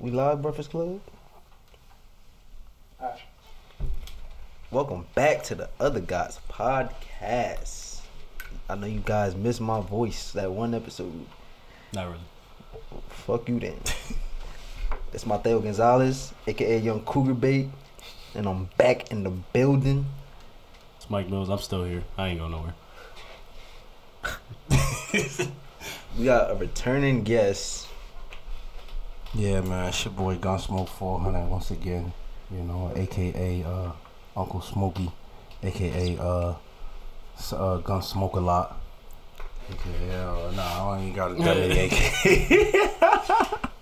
We live, Breakfast Club. Welcome back to the Other Gods podcast. I know you guys missed my voice that one episode. Not really. Fuck you then. it's Mateo Gonzalez, aka Young Cougar Bait, and I'm back in the building. It's Mike Millz. I'm still here. I ain't going nowhere. We got a returning guest. Yeah, man, it's your boy Gunsmoke 400 once again. You know, aka uh, Uncle Smokey, aka uh, uh, Gunsmoke a lot. AKA, uh, nah, I don't even got many AKA.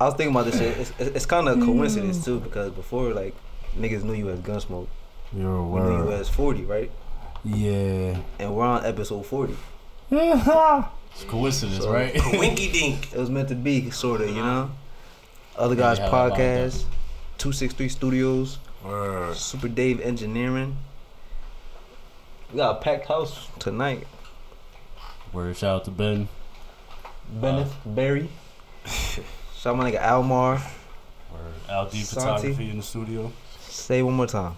I was thinking about this shit. It's, it's, it's kind of a coincidence too because before like niggas knew you as Gunsmoke, You're a we knew you as 40, right? Yeah. And we're on episode 40. It's coincidence, So- right? Winky dink. It was meant to be, sort of, you know. Other Yeah, guys we had a lot of podcast, two six three studios, Word. Super Dave Engineering. We got a packed house tonight. Word shout out to Ben. Bennett uh. Barry, shout out my nigga Almar. Word Al D Santi. Photography in the studio. Say one more time.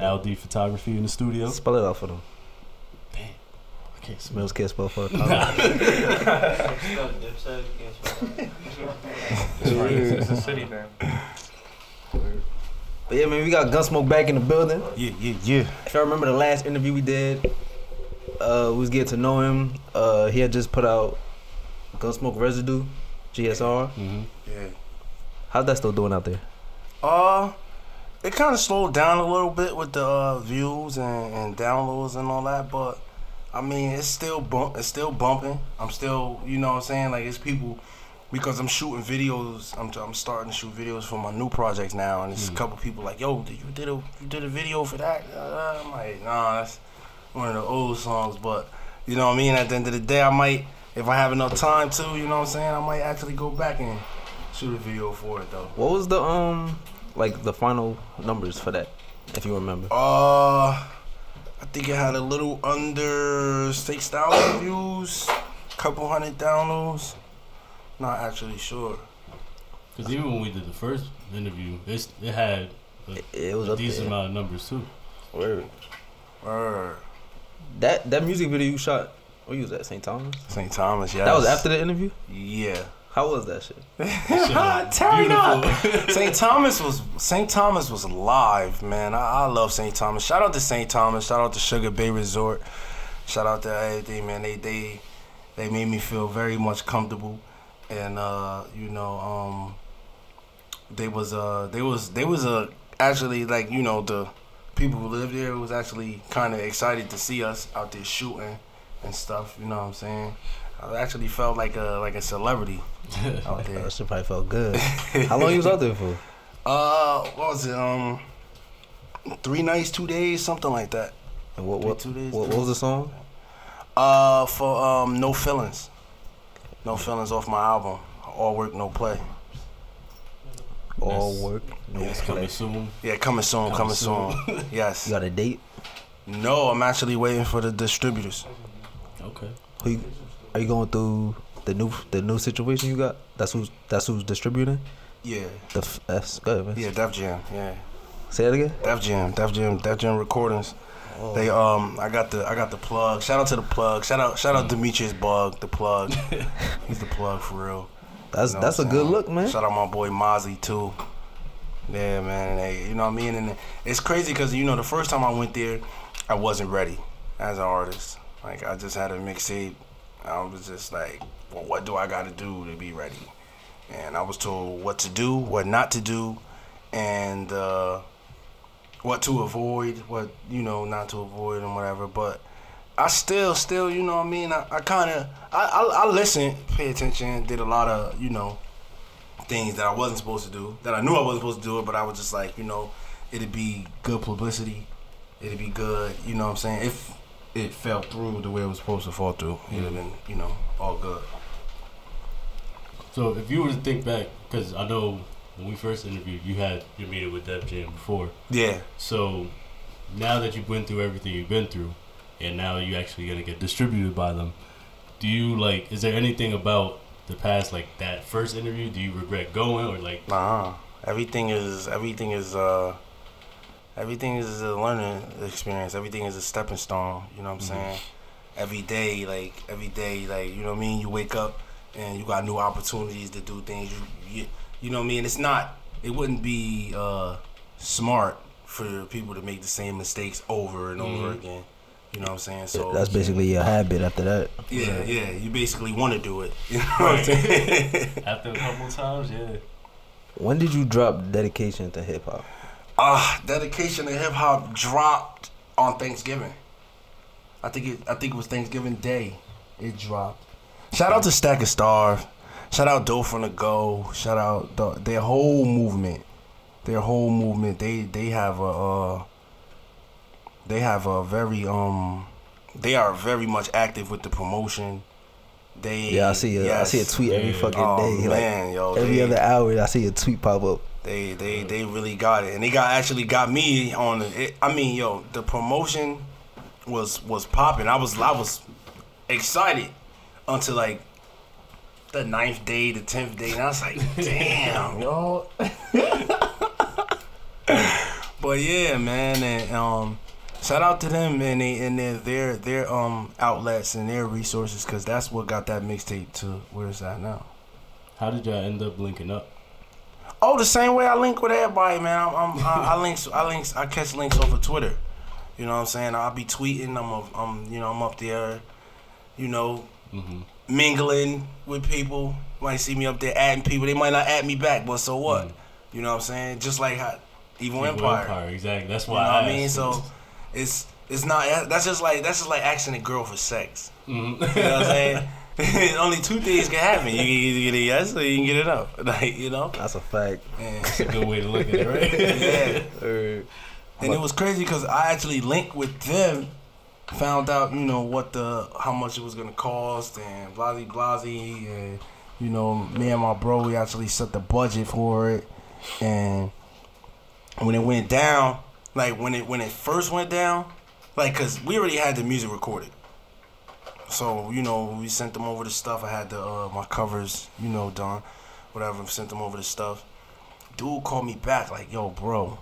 LD Photography in the studio. Spell it out for them. Okay, Millz can't spell for them. It's a city man. But yeah, man, we got Gunsmoke back in the building. Yeah, yeah, yeah. If y'all remember the last interview we did, uh, we was getting to know him. Uh, he had just put out Gunsmoke Residue, GSR. hmm Yeah. How's that still doing out there? Uh, it kind of slowed down a little bit with the uh, views and, and downloads and all that, but I mean, it's still bump, it's still bumping. I'm still, you know what I'm saying? Like it's people because I'm shooting videos. I'm, I'm starting to shoot videos for my new projects now, and it's a Mm. couple people like, "Yo, did you did a you did a video for that?" Uh, I'm like, "Nah, that's one of the old songs." But you know what I mean? At the end of the day, I might, if I have enough time to, you know what I'm saying? I might actually go back and shoot a video for it though. What was the um like the final numbers for that, if you remember? Uh, think it had a little under six thousand views, couple hundred downloads. Not actually sure. Because even when we did the first interview, it's, it had a, It, it was a decent there. amount of numbers too. Word. Word. That that music video you shot, where you was at St. Thomas? St. Thomas, yeah. That was after the interview. Yeah. How was that shit? Turn up. St. Thomas was St. Thomas was live, man. I, I love St. Thomas. Shout out to St. Thomas. Shout out to Sugar Bay Resort. Shout out to everything, man. They they they made me feel very much comfortable, and uh, you know, um, they was uh they was they was uh, actually like you know the people who lived there was actually kind of excited to see us out there shooting and stuff. You know what I'm saying? I actually felt like a like a celebrity out there. That shit probably felt good. How long you was out there for? Uh, what was it? Um, three nights, two days, something like that. And what Three, what, two days, what, what was the song? Uh, for um, no feelings, no feelings off my album. All work, no play. All work, no It's play. coming soon. Yeah, coming soon, Coming coming, soon. soon. yes. You got a date? No, I'm actually waiting for the distributors. Okay. Who you, are you going through the new the new situation you got? That's who's that's who's distributing. Yeah, The f- that's good. Man. yeah, Def Jam. Yeah, Say that again. Def Jam, Def Jam, Def Jam Recordings. Oh. They um, I got the I got the plug. Shout out to the plug. Shout out shout out Demetrius Bug, the plug. He's the plug for real. That's You know that's a good look, man. Shout out my boy Mozzie too. Yeah, man. They, you know what I mean? And it's crazy because you know the first time I went there, I wasn't ready as an artist. Like I just had a mixtape. I was just like, well, what do I got to do to be ready? And I was told what to do, what not to do, and uh, what to avoid, what you know not to avoid, and whatever. But I still, still, you know what I mean? I, I kind of, I, I, I listened, pay attention, did a lot of, you know, things that I wasn't supposed to do, that I knew I wasn't supposed to do it, but I was just like, you know, it'd be good publicity, it'd be good, you know what I'm saying? If it fell through the way it was supposed to fall through, it'd have been, you know, all good. So if you were to think back, because I know when we first interviewed, you had your meeting with Def Jam before. Yeah. So now that you've been through everything you've been through, and now you're actually gonna get distributed by them, do you like? Is there anything about the past like that first interview? Do you regret going or like? Nah, everything is everything is uh everything is a learning experience. Everything is a stepping stone. You know what I'm Mhm. saying? Every day, like every day, like you know what I mean. You wake up and you got new opportunities to do things. You you, you know what I mean. It's not. It wouldn't be uh smart for people to make the same mistakes over and over Mhm. again. You know what I'm saying? So That's basically a habit after that. yeah, yeah. You basically want to do it. You know what I'm saying? After a couple times, yeah. When did you drop dedication to hip hop? Uh, dedication to hip hop dropped on Thanksgiving. I think it. I think it was Thanksgiving Day. It dropped. Shout out to Stack of Stars. Shout out Doe from the Go. Shout out the, their whole movement. Their whole movement. They they have a. Uh, they have a very um. They are very much active with the promotion. They Yeah, I see a, I see a tweet every Yeah. fucking Oh day. Like yo, every they- other hour, I see a tweet pop up. they they they really got it, and they got actually got me on the. It, I mean, yo, the promotion was was popping. I was I was excited until like the ninth day, the tenth day, and I was like, damn, yo. but yeah, man, and um, shout out to them and they and their their their um outlets and their resources, cause that's what got that mixtape to where it's at now. How did y'all end up linking up? Oh, the same way I link with everybody, man. I'm, I'm I, I links, I links, I catch links over Twitter. You know what I'm saying? I'll be tweeting. I'm, a, I'm, you know, I'm up there. You know, Mm-hmm. mingling with people. Might see me up there adding people. They might not add me back, but so what? Mm. You know what I'm saying? Just like how Evil, Evil Empire. Empire, exactly. That's You why know what I I mean? So it's it's not. That's just like that's just like asking a girl for sex. Mhm. You know what I'm saying? Only two things can happen. You can either get a yes or you can get it up. Like you know. That's a fact. And, That's a good way to look at it, right? yeah. And it was crazy because I actually linked with them, found out you know what the how much it was gonna cost and blasey blasey and you know me and my bro we actually set the budget for it. And when it went down like when it when it first went down like cause we already had the music recorded. So you know we sent them over the stuff. I had the uh, my covers you know done whatever sent them over the stuff. Dude called me back like yo bro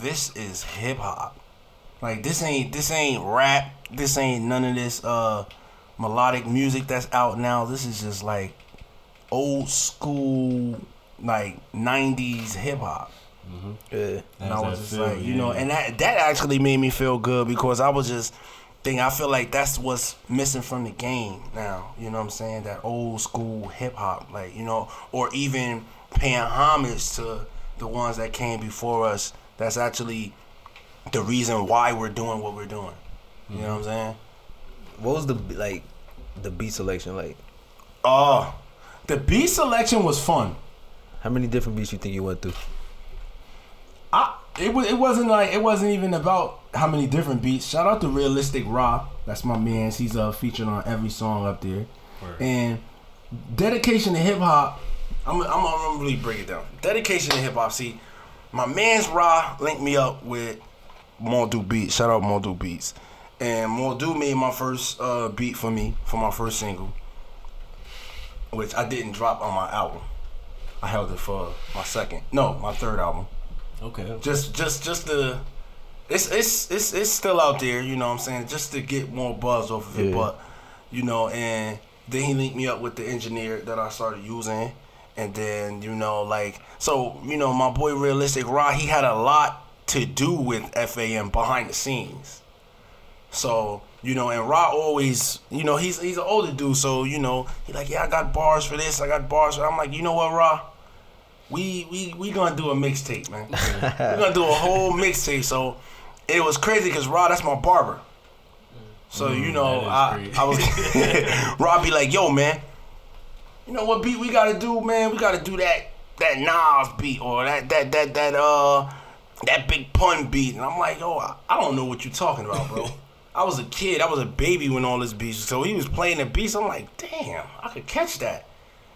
this is hip hop. Like this ain't this ain't rap. This ain't none of this uh melodic music that's out now. This is just like old school like '90s hip hop. mm-hmm. yeah. And I was just feel? like, you know, and that that actually made me feel good because I was just thinking. I feel like that's what's missing from the game now. You know what I'm saying? That old school hip hop, like you know, or even paying homage to the ones that came before us. That's actually the reason why we're doing what we're doing. You know what I'm saying? What was the like the beat selection like? Oh, the beat selection was fun. How many different beats you think you went through? I it was it wasn't like it wasn't even about how many different beats. Shout out to Realistic Raw. That's my man. He's uh featured on every song up there. Word. And dedication to hip hop. I'm I'm gonna really break it down. Dedication to hip hop. See, my man's Raw linked me up with Mordu Beats. Shout out Mordu Beats. And Mordu made my first uh, beat for me for my first single, which I didn't drop on my album. I held it for my second, no, my third album Okay. just just just the. it's it's it's it's still out there you know what i'm saying just to get more buzz off of it Yeah. but you know and then he linked me up with the engineer that i started using and then you know like so you know my boy realistic raw he had a lot to do with fam behind the scenes so you know and raw always you know he's he's an older dude so you know he like yeah i got bars for this i got bars for i'm like you know what raw we we we gonna do a mixtape, man. We're gonna do a whole mixtape. So it was crazy because Rod, that's my barber. So you know, I crazy. I was Rod be like, "Yo, man, you know what beat we gotta do, man? We gotta do that that Nas beat or that that that that uh that big pun beat." And I'm like, "Yo, I, I don't know what you're talking about, bro." I was a kid. I was a baby when all this beats. So he was playing the beats. I'm like, "Damn, I could catch that."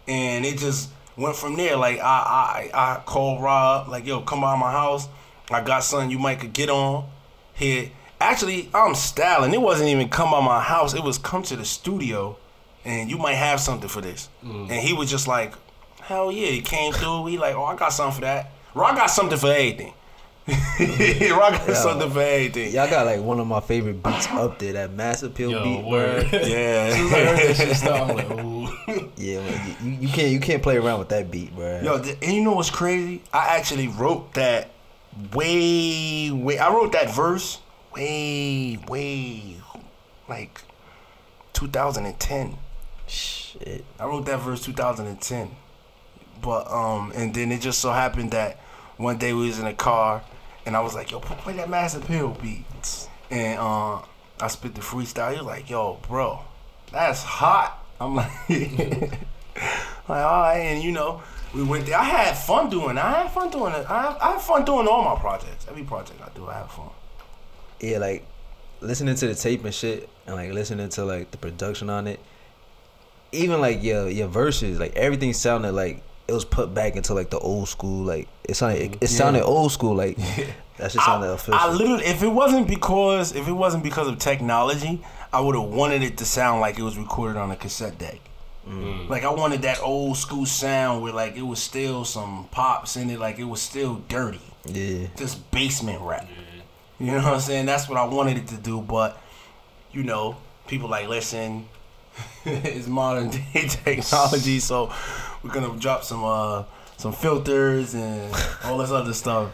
and it just went from there. Like I I I called Rob, like yo, come by my house. I got something you might could get on here. Actually, I'm styling. It wasn't even come by my house. It was come to the studio and you might have something for this. Mm. And he was just like, hell yeah, he came through. He like, oh, I got something for that. Rob got something for everything. Rock got something for everything. Y'all got like one of my favorite beats up there. That massive pill Yo, beat, word. bro. Yeah. As soon as I heard that shit start, I'm like, ooh. Yeah, man, you, you can't you can't play around with that beat, bro. Yo, th- and you know what's crazy? I actually wrote that way, way. I wrote that verse way, way, like 2010. shit. I wrote that verse 2010. But um, and then it just so happened that one day we was in a car, and I was like, "Yo, play that Massive Pill beats," and uh, I spit the freestyle. He was like, "Yo, bro, that's hot." I'm like, like all right, and you know, we went there. I had fun doing. it. I had fun doing it. I have, I have fun doing all my projects. Every project I do, I have fun. Yeah, like listening to the tape and shit, and like listening to like the production on it. Even like your your verses, like everything sounded like it was put back into like the old school. Like it sounded it, it sounded old school. Like that just sounded I, official. I literally, if it wasn't because if it wasn't because of technology, I would have wanted it to sound like it was recorded on a cassette deck. Mm. Like I wanted that old school sound where like it was still some pops in it, like it was still dirty, yeah. just basement rap. You know what I'm saying? That's what I wanted it to do, but you know, people like listen, it's modern day technology, so we're gonna drop some uh some filters and all this other stuff.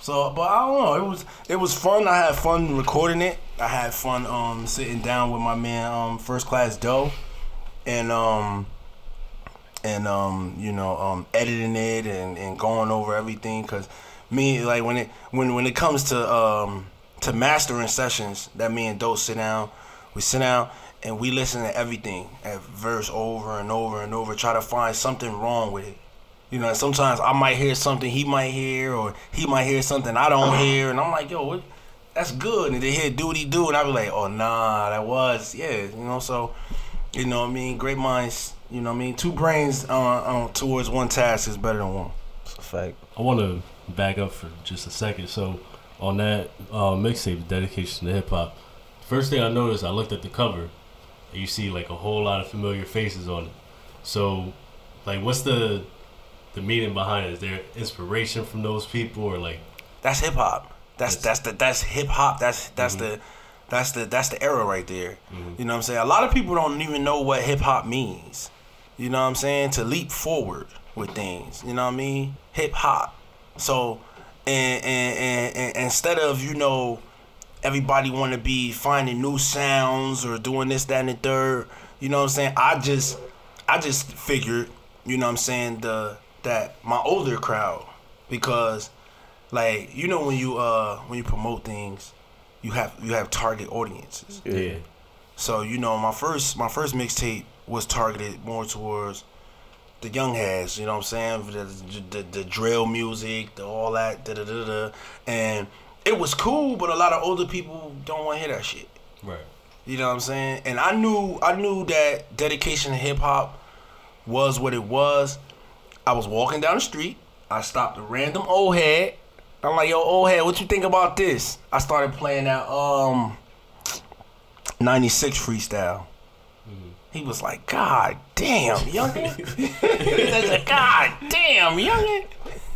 So, but I don't know. It was it was fun. I had fun recording it. I had fun um sitting down with my man um First Class Doe, and um and um you know um editing it and, and going over everything because me like when it when when it comes to um to mastering sessions that me and Doe sit down we sit down and we listen to everything at verse over and over and over try to find something wrong with it you know and sometimes I might hear something he might hear or he might hear something I don't hear and I'm like yo what that's good and they hear doody do and I be like oh nah that was yeah you know so you know what I mean? Great minds, you know what I mean? Two brains uh, uh, towards one task is better than one. It's a fact. I want to back up for just a second. So, on that uh, mixtape, dedication to hip hop, first thing I noticed, I looked at the cover, and you see like a whole lot of familiar faces on it. So, like, what's the the meaning behind it? Is there inspiration from those people, or like, That's hip hop. That's That's- that's the that's hip hop. That's that's the that's the that's the era right there. Mhm. You know what I'm saying? A lot of people don't even know what hip hop means. You know what I'm saying? To leap forward with things. You know what I mean? Hip hop. So and and, and and instead of, you know, everybody want to be finding new sounds or doing this, that, and the third. You know what I'm saying? I just, I just figured, you know what I'm saying, the that my older crowd, because, like, you know when you uh when you promote things, you have you have target audiences. yeah, So you know my first my first mixtape was targeted more towards the young heads. You know what I'm saying? The the, the drill music, the all that, da da da da, and it was cool. But a lot of older people don't want to hear that shit. right, You know what I'm saying? And I knew I knew that dedication to hip hop was what it was. I was walking down the street. I stopped a random old head. I'm like, yo, old head, what you think about this? I started playing that um 96 freestyle. He was like, God damn, youngin. He said, God damn, youngin.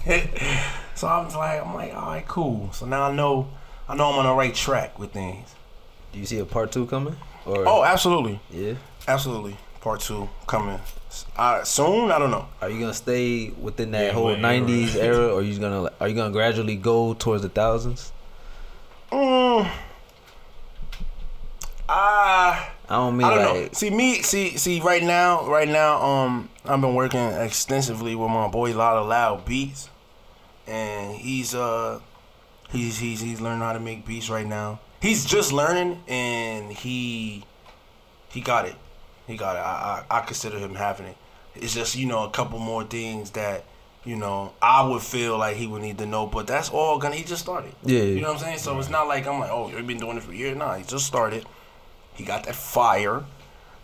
so I was like, I'm like, all right, cool. So now I know I know I'm on the right track with things. Do you see a part two coming? Or Oh, absolutely. yeah. Absolutely. Part two coming uh, soon. I don't know. Are you gonna stay within that Yeah, whole what era? '90s era, or are you gonna are you gonna gradually go towards the thousands? Mm. Ah, I don't mean I don't know. like See me. See see. Right now, right now. Um, I've been working extensively with my boy Lotta Loud Beats, and he's uh, he's he's he's learning how to make beats right now. He's just learning, and he he got it. He got it. I I, I consider him having it. It's just you know a couple more things that you know I would feel like he would need to know, but that's all gonna. He just started. yeah. You know what I'm saying? So it's not like I'm like, oh, you've been doing it for years. Nah, he just started. He got that fire.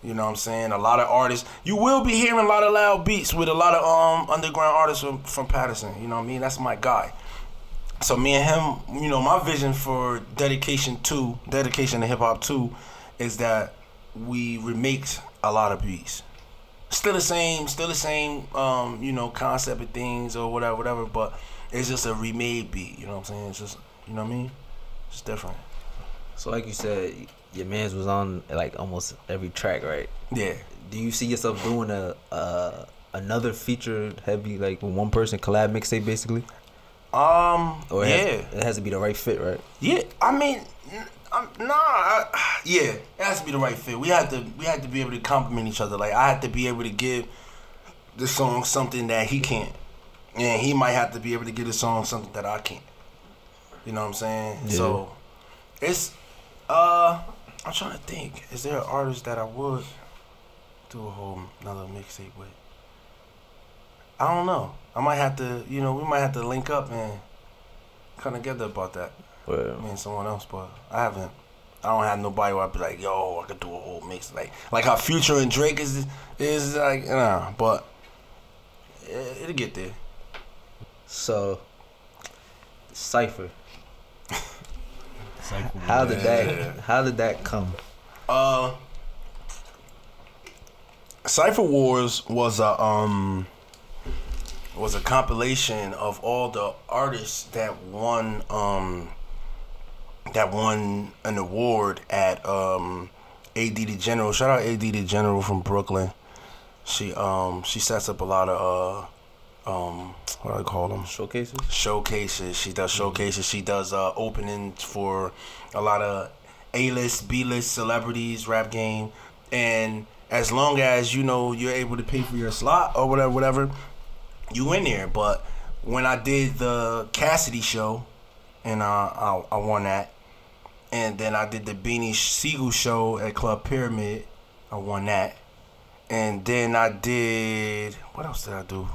You know what I'm saying? A lot of artists. You will be hearing a lot of loud beats with a lot of um underground artists from, from Paterson. You know what I mean? That's my guy. So me and him, you know, my vision for dedication to dedication to hip hop two is that we remake a lot of beats. Still the same, still the same, um, you know, concept of things or whatever, whatever. But it's just a remade beat. You know what I'm saying? It's just, you know what I mean? It's different. So like you said, your man's was on like almost every track, right? Yeah. Do you see yourself doing a uh another feature heavy like one person collab mixtape basically? Um. Or it yeah. has, it has to be the right fit, right? Yeah, I mean, n- um, nah, I, yeah, it has to be the right fit. We have to, we have to be able to complement each other. Like I have to be able to give the song something that he can't, and he might have to be able to give the song something that I can't. You know what I'm saying? Yeah. So it's, uh, I'm trying to think. Is there an artist that I would do a whole another mixtape with? I don't know. I might have to, you know, we might have to link up and kind come together about that. Well, I mean, someone else, but I haven't. I don't have nobody where I'd be like, yo, I could do a whole mix, like like how Future and Drake is is like, nah, but it, it'll get there. so Cipher. Cycle How did that how did that come? Uh, Cipher Wars was a um was a compilation of all the artists that won um that won an award at um AD the General. Shout out AD the General from Brooklyn. She um she sets up a lot of uh um what do I call them Showcases? showcases. She does showcases. She does uh, openings for a lot of A-list, B-list celebrities, rap game, and as long as you know you're able to pay for your slot or whatever, whatever, you in there. But when I did the Cassidy show, and uh, I, I won that, and then I did the Beanie Sigel show at Club Pyramid, I won that, and then I did what else did I do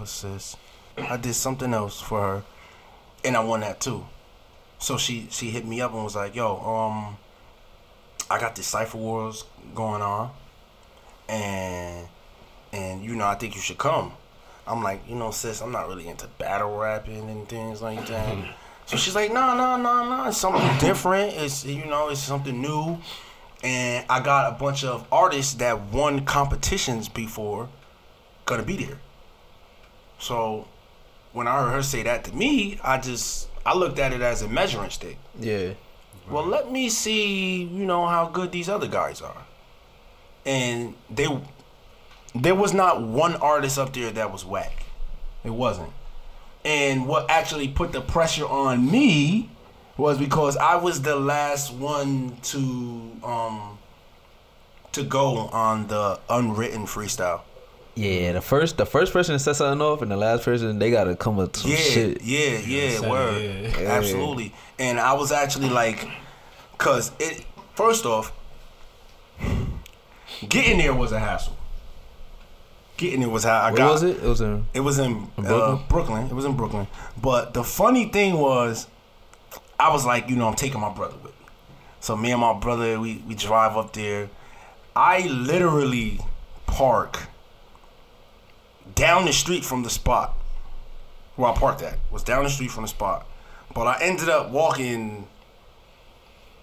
for sis? I did something else for her, and I won that too. So she she hit me up and was like, "Yo, um, I got this Cipher Wars going on, and and you know I think you should come." I'm like, you know, sis, I'm not really into battle rapping and things like that. so she's like, no, no, no, no, it's something different. It's you know, it's something new. And I got a bunch of artists that won competitions before gonna be there. So when I heard her say that to me, I just I looked at it as a measuring stick. Yeah. Well, let me see, you know, how good these other guys are. And they there was not one artist up there that was whack. It wasn't. And what actually put the pressure on me was because I was the last one to um to go on the unwritten freestyle. Yeah, the first the first person to set something off and the last person they gotta come with some yeah, shit. Yeah, yeah, Said it, word. yeah. Absolutely. And I was actually like, cause it first off, getting there was a hassle. Getting there was how I Where got. was it? It was in It was in, In uh, Brooklyn? Brooklyn. It was in Brooklyn. But the funny thing was, I was like, you know, I'm taking my brother with me. So me and my brother, we, we drive up there. I literally park down the street from the spot where I parked at. Was down the street from the spot. But I ended up walking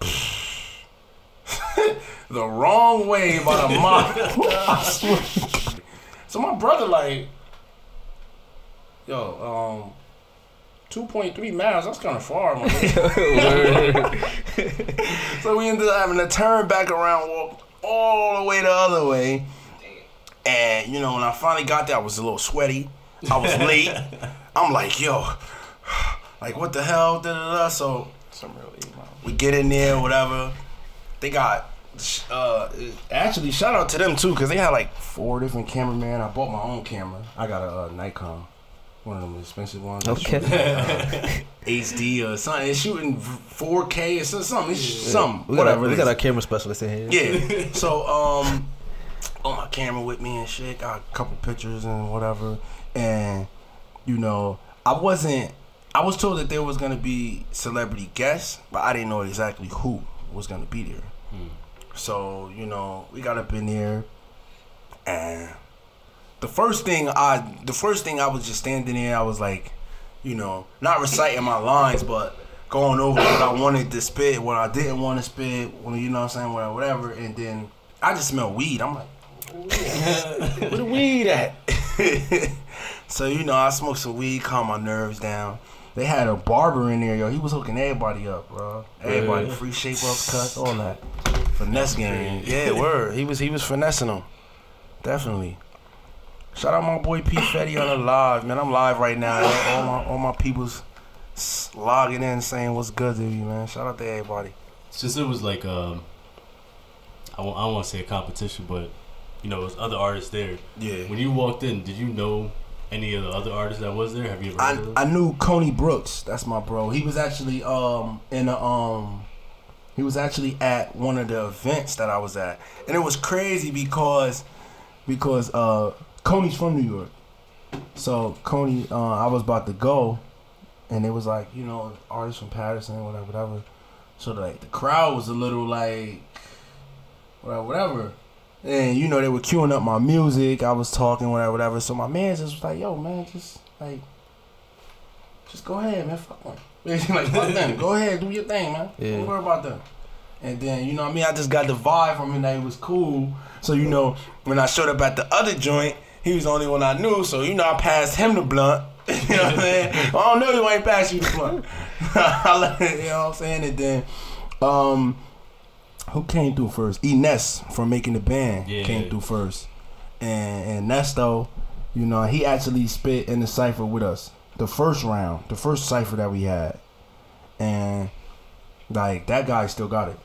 the wrong way about a mile. So my brother like, yo, um, two point three miles. That's kind of far, man. so we ended up having to turn back around, walk all the way the other way. And you know, when I finally got there, I was a little sweaty. I was late. I'm like, yo, like what the hell? Da, da, da. So Some really we get in there, whatever. They got uh actually shout out to them too because they had like four different cameramen. I bought my own camera. I got a uh, Nikon, one of them expensive ones. Okay. shoot, uh, HD or something. It's shooting 4K or so- something. It's something. We got, whatever. our, we got is. our camera specialist in here. Yeah. So um, on my camera with me and shit, got a couple pictures and whatever, and you know, I wasn't. I was told that there was gonna be celebrity guests, but I didn't know exactly who was gonna be there. Hmm. So you know, we got up in there, and the first thing I, the first thing I was just standing there. I was like, you know, not reciting my lines, but going over what I wanted to spit, what I didn't want to spit, you know what I'm saying, whatever. And then I just smell weed. I'm like, where the weed at? so you know, I smoked some weed, calm my nerves down. They had a barber in there, yo. He was hooking everybody up, bro. Everybody, Yeah. free shape ups, cuts, all that. Finesse game. Yeah, word. He was he was finessing them. Definitely. Shout out my boy P Fetty on the live, man. I'm live right now. All my all my people's s- logging in saying what's good to you, man. Shout out to everybody. Since it was like um, I I don't want to say a competition, but you know, it was other artists there. Yeah. When you walked in, did you know any of the other artists that was there? Have you ever heard I? I knew Coney Brooks. That's my bro. He was actually um in a um he was actually at one of the events that I was at, and it was crazy because because uh Coney's from New York, so Coney uh, I was about to go, and it was like you know artists from Paterson whatever whatever, so like the crowd was a little like whatever whatever. And you know they were queuing up my music. I was talking whatever, whatever. So my man just was like, "Yo, man, just like just go ahead, man. Fuck them. like, fuck them. Go ahead, do your thing, man. Yeah. Don't worry about them. And then, you know what I mean? I just got the vibe from him that he was cool. So, you know, when I showed up at the other joint, he was the only one I knew. So, you know, I passed him the blunt. you know what I'm saying? I don't know you ain't passed you the blunt. You know what I'm saying? And then, um, who came through first? Ness from Making the Band Yeah. came through first. And, and Nesto, you know, he actually spit in the cipher with us. The first round, the first cipher that we had. And, like, that guy still got it.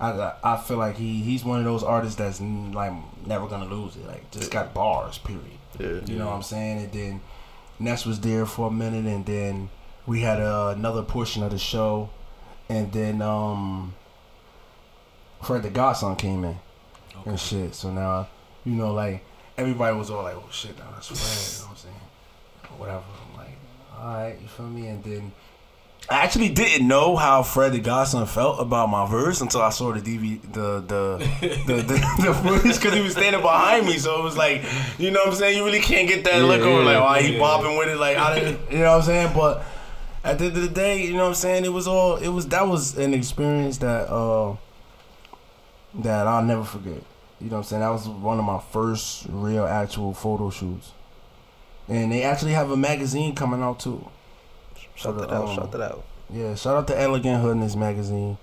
I, I I feel like he he's one of those artists that's like never gonna lose it. Like just got bars, period. Yeah. You know what I'm saying? And then Ness was there for a minute, and then we had uh, another portion of the show, and then um, Fred the Godson came in and shit. So now, you know, like everybody was all like, "Oh shit, now that's Fred." You know what I'm saying? Whatever. I'm like, all right, you feel me? And then I actually didn't know how Fred the Godson felt about my verse until I saw the DV the the the the, the footage because he was standing behind me. So it was like, you know what I'm saying? You really can't get that Yeah, look over yeah, like, why he yeah. bopping with it? Like I didn't, you know what I'm saying? But at the end of the day, you know what I'm saying? It was all it was that was an experience that uh that I'll never forget. You know what I'm saying? That was one of my first real actual photo shoots. And they actually have a magazine coming out too. Shout that out. Shout that out. Yeah, shout out to Elegant Hoodness magazine.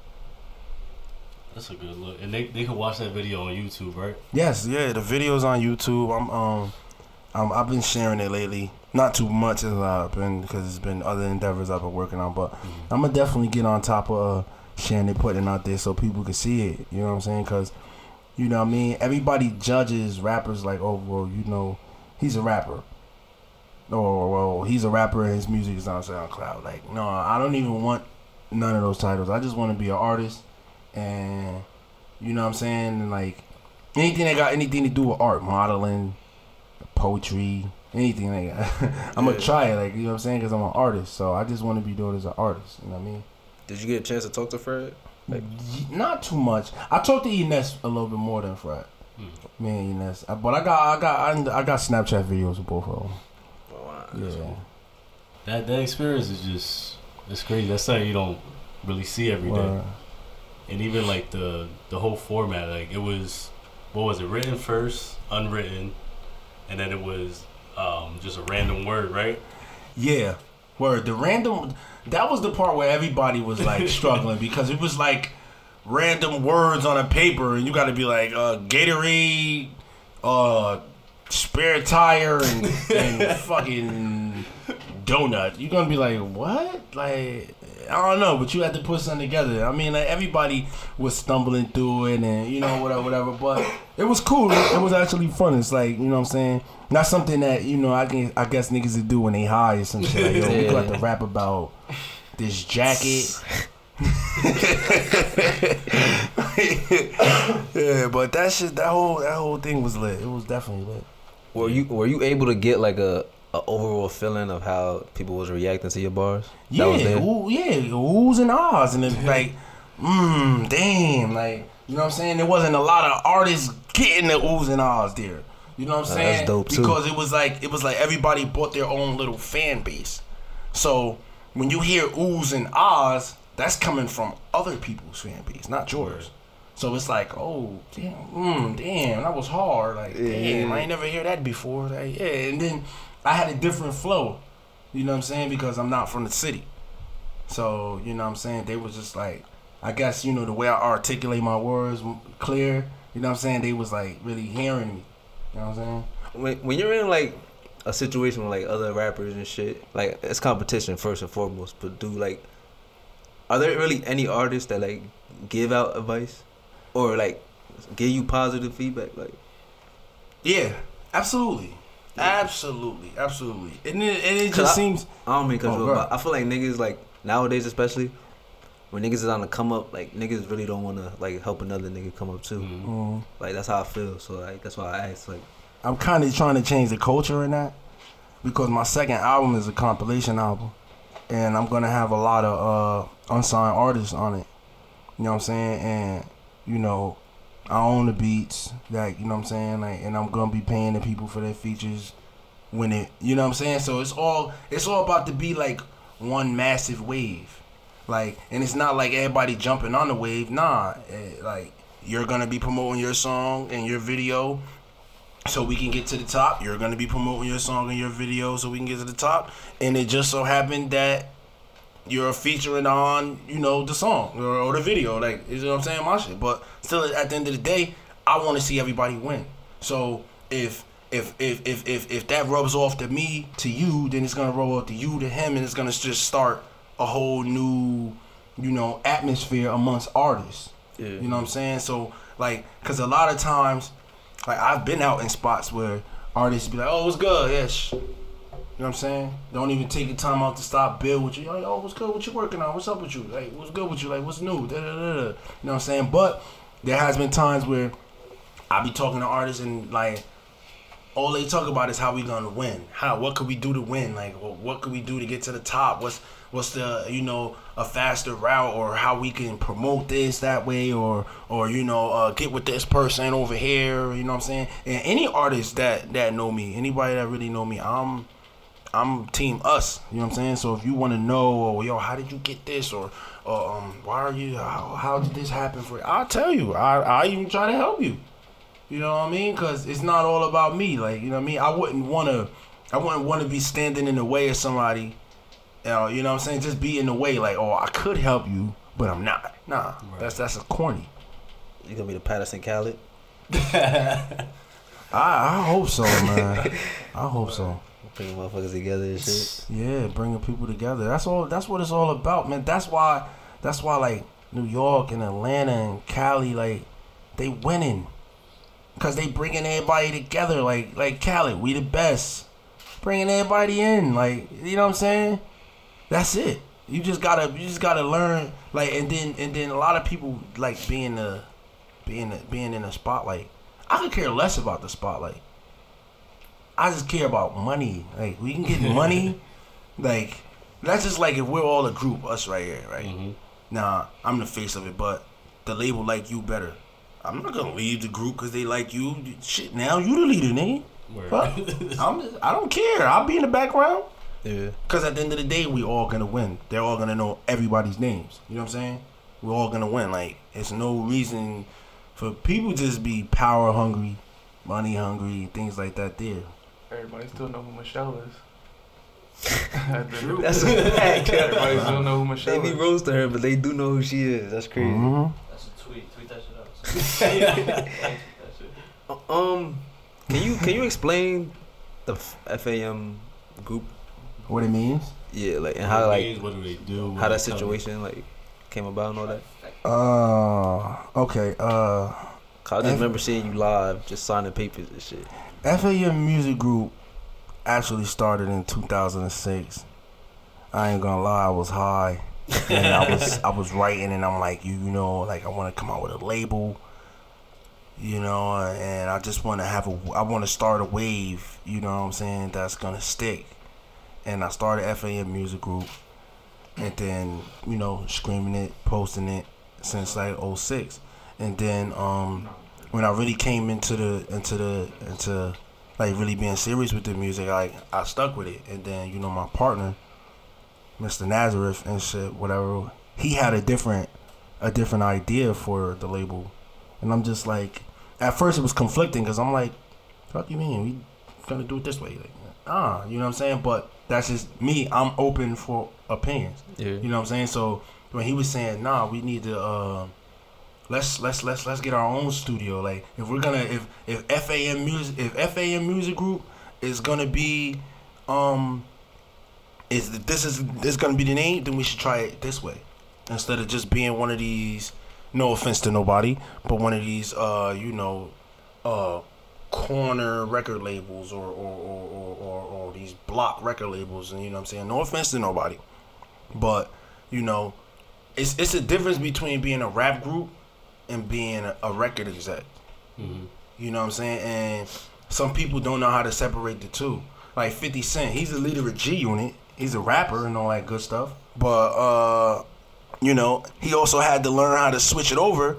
That's a good look. And they, they can watch that video on YouTube, right? Yes, yeah, the video's on YouTube. I'm um, um I've been sharing it lately. Not too much as I've been because it's been other endeavors I've been working on, but I'm gonna definitely get on top of uh, sharing it, putting it out there so people can see it. You know what I'm saying? Because you know what I mean. Everybody judges rappers like, oh well, you know, he's a rapper. Or well, he's a rapper and his music is on SoundCloud. Like, no, I don't even want none of those titles. I just want to be an artist, and you know what I'm saying. And like anything that got anything to do with art, modeling, poetry, anything like that. I'm gonna try it. Like you know what I'm saying, because I'm an artist. So I just want to be doing it as an artist. You know what I mean? Did you get a chance to talk to Fred? Like- Not too much. I talked to Ness a little bit more than Fred. Hmm. Me and Ness, I- but I got I got I, I got Snapchat videos of both of them. Oh, wow. Yeah. That that experience is just it's crazy. That's something you don't really see every day. Word. And even like the the whole format, like it was what was it, written first, unwritten, and then it was um, just a random word, right? Yeah. Word. The random that was the part where everybody was like struggling because it was like random words on a paper and you gotta be like uh Gatorade, uh spare tire and, and fucking donut. You're gonna be like, what? Like I don't know, but you had to put something together. I mean, like everybody was stumbling through it, and you know, whatever, whatever. But it was cool. It was actually fun. It's like you know, what I'm saying, not something that you know, I can, I guess niggas would do when they high or some shit. Like, yo, we got to rap about this jacket. yeah, but that shit, that whole, that whole thing was lit. It was definitely lit. Were you were you able to get like a, a overall feeling of how people was reacting to your bars? Yeah, That was ooh, yeah, oohs and ahs, and then like, mmm, damn, like you know what I'm saying. There wasn't a lot of artists getting the oohs and ahs there. You know what I'm Uh, saying? that's dope, too. Because it was like it was like everybody bought their own little fan base. So when you hear oohs and ahs, that's coming from other people's fan base, not yours. So it's like, oh damn, mm, damn, that was hard. Like damn, I ain't never hear that before. Like yeah, and then I had a different flow. You know what I'm saying? Because I'm not from the city. So you know what I'm saying? They was just like, I guess you know the way I articulate my words clear. You know what I'm saying? They was like really hearing me. You know what I'm saying? when when you're in like a situation with like other rappers and shit, like it's competition first and foremost. But do like, are there really any artists that like give out advice, or like give you positive feedback? Like, Yeah, absolutely, absolutely, absolutely. And it, and it 'Cause just I- seems I don't mean cause Oh, real, but I feel like niggas like nowadays especially. When niggas is on the come up, like niggas really don't wanna like help another nigga come up too. Mhm. mm, Like that's how I feel. So like that's why I asked. Like, I'm kind of trying to change the culture in that because my second album is a compilation album, and I'm gonna have a lot of uh, unsigned artists on it. You know what I'm saying? And you know, I own the beats. Like you know what I'm saying? Like, and I'm gonna be paying the people for their features when it. You know what I'm saying? So it's all it's all about to be like one massive wave. Like, and it's not like everybody jumping on the wave. Nah, eh, like you're gonna be promoting your song and your video so we can get to the top. You're gonna be promoting your song and your video so we can get to the top. And it just so happened that you're featuring on, you know, the song or, or the video. Like, you know what I'm saying? My shit. But still at the end of the day, I wanna see everybody win. So if if if if if, if that rubs off to me, to you, then it's gonna rub off to you, to him, and it's gonna just start a whole new, you know, atmosphere amongst artists. yeah, You know what I'm saying? So like, cause a lot of times, like I've been out in spots where artists be like, "Oh, it's good?" Yeah, shh. You know what I'm saying? Don't even take the time out to stop, build with you. Like, oh, what's good? What you working on? What's up with you? Like, what's good with you? Like, what's new? Da, da, da, da. You know what I'm saying? But there has been times where I be talking to artists and like all they talk about is how we gonna win. How what could we do to win? Like what, what could we do to get to the top? What's what's the you know a faster route or how we can promote this that way or or you know uh, get with this person over here. You know what I'm saying? And any artist that that know me, anybody that really know me, I'm I'm team us. You know what I'm saying? So if you want to know, or yo, how did you get this, or, or um, why are you? How, how did this happen for you? I'll tell you. I I even try to help you. You know what I mean? Cause it's not all about me. Like you know what I mean? I wouldn't want to. I wouldn't want to be standing in the way of somebody. You know, you know what I'm saying? Just be in the way. Like, oh, I could help you, but I'm not. Nah, that's that's a corny. you gonna be the Paterson Khaled. I I hope so, man. I hope so. Bringing motherfuckers together and shit. Yeah, bringing people together. That's all. That's what it's all about, man. That's why. That's why, like New York and Atlanta and Cali, like they winning, cause they bringing everybody together. Like like Cali, we the best. Bringing everybody in, like you know what I'm saying. That's it. You just gotta. You just gotta learn. Like and then and then a lot of people like being the, being the, being in the spotlight. I could care less about the spotlight. I just care about money. Like we can get money. Like that's just like if we're all a group, us right here, right? Mhm. Nah, I'm the face of it, but the label like you better. I'm not gonna leave the group because they like you. Shit, now you the leader, nigga. I'm. I don't care. I'll be in the background. Yeah. Cause at the end of the day, we all gonna win. They're all gonna know everybody's names. You know what I'm saying? We're all gonna win. Like it's no reason for people just be power hungry, money hungry, things like that. There. Everybody still know who Michelle is. True. That's a fact. Everybody still know who Michelle is. They Michelle be is. roasting her, but they do know who she is. That's crazy. Mhm. That's a tweet. Tweet that shit out. Tweet that shit. Um, can you can you explain the FAM group? What it means? Yeah, like and What how it like means, what do they do? how what that they situation like came about and all that. Uh. Okay. Uh. 'Cause I just F- remember seeing you live, just signing papers and shit. FAM Music Group actually started in 2006. I ain't gonna lie, I was high, and I was I was writing, and I'm like, you, you know, like I want to come out with a label, you know, and I just want to have a, I want to start a wave, you know what I'm saying, that's gonna stick, and I started FAM Music Group, and then you know, screaming it, posting it since like 06. and then um when I really came into the into the into like really being serious with the music, like I stuck with it. And then you know my partner, Mr. Nazareth and shit, whatever, he had a different a different idea for the label. and I'm just like, at first it was conflicting because I'm like, fuck you mean we gonna do it this way? Like, ah, you know what I'm saying? But that's just me. I'm open for opinions. Yeah. You know what I'm saying? So when he was saying, "Nah, we need to uh, let's let's let's let's get our own studio." Like if we're gonna if if FAM music if FAM music group is gonna be um is this is this gonna be the name, then we should try it this way instead of just being one of these. No offense to nobody, but one of these uh you know uh corner record labels or or, or, or, or, or these block record labels and you know what I'm saying no offense to nobody but you know it's it's a difference between being a rap group and being a, record exec. Mhm. you know what I'm saying? And some people don't know how to separate the two. Like 50 Cent he's the leader of G Unit he's a rapper and all that good stuff. But uh you know he also had to learn how to switch it over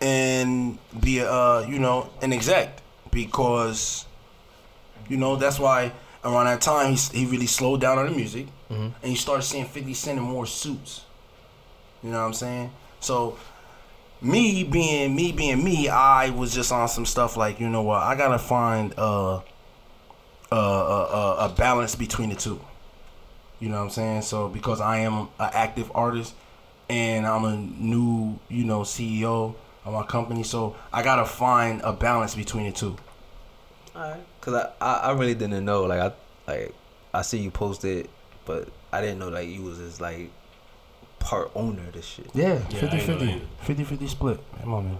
and be a uh, you know an exec. Because you know that's why around that time he, he really slowed down on the music. And you started seeing 50 Cent in more suits. You know what I'm saying? So me being me being me I was just on some stuff like you know what I gotta find a, a, a, a balance between the two you know what I'm saying so because I am an active artist and I'm a new, you know, CEO of my company. So I gotta find a balance between the two. Alright. Cause I, I, I really didn't know. Like I like I see you posted, but I didn't know like you was just like part owner of this shit. Yeah, Yeah, 50 I ain't know 50. 50 50 split. Come on, man.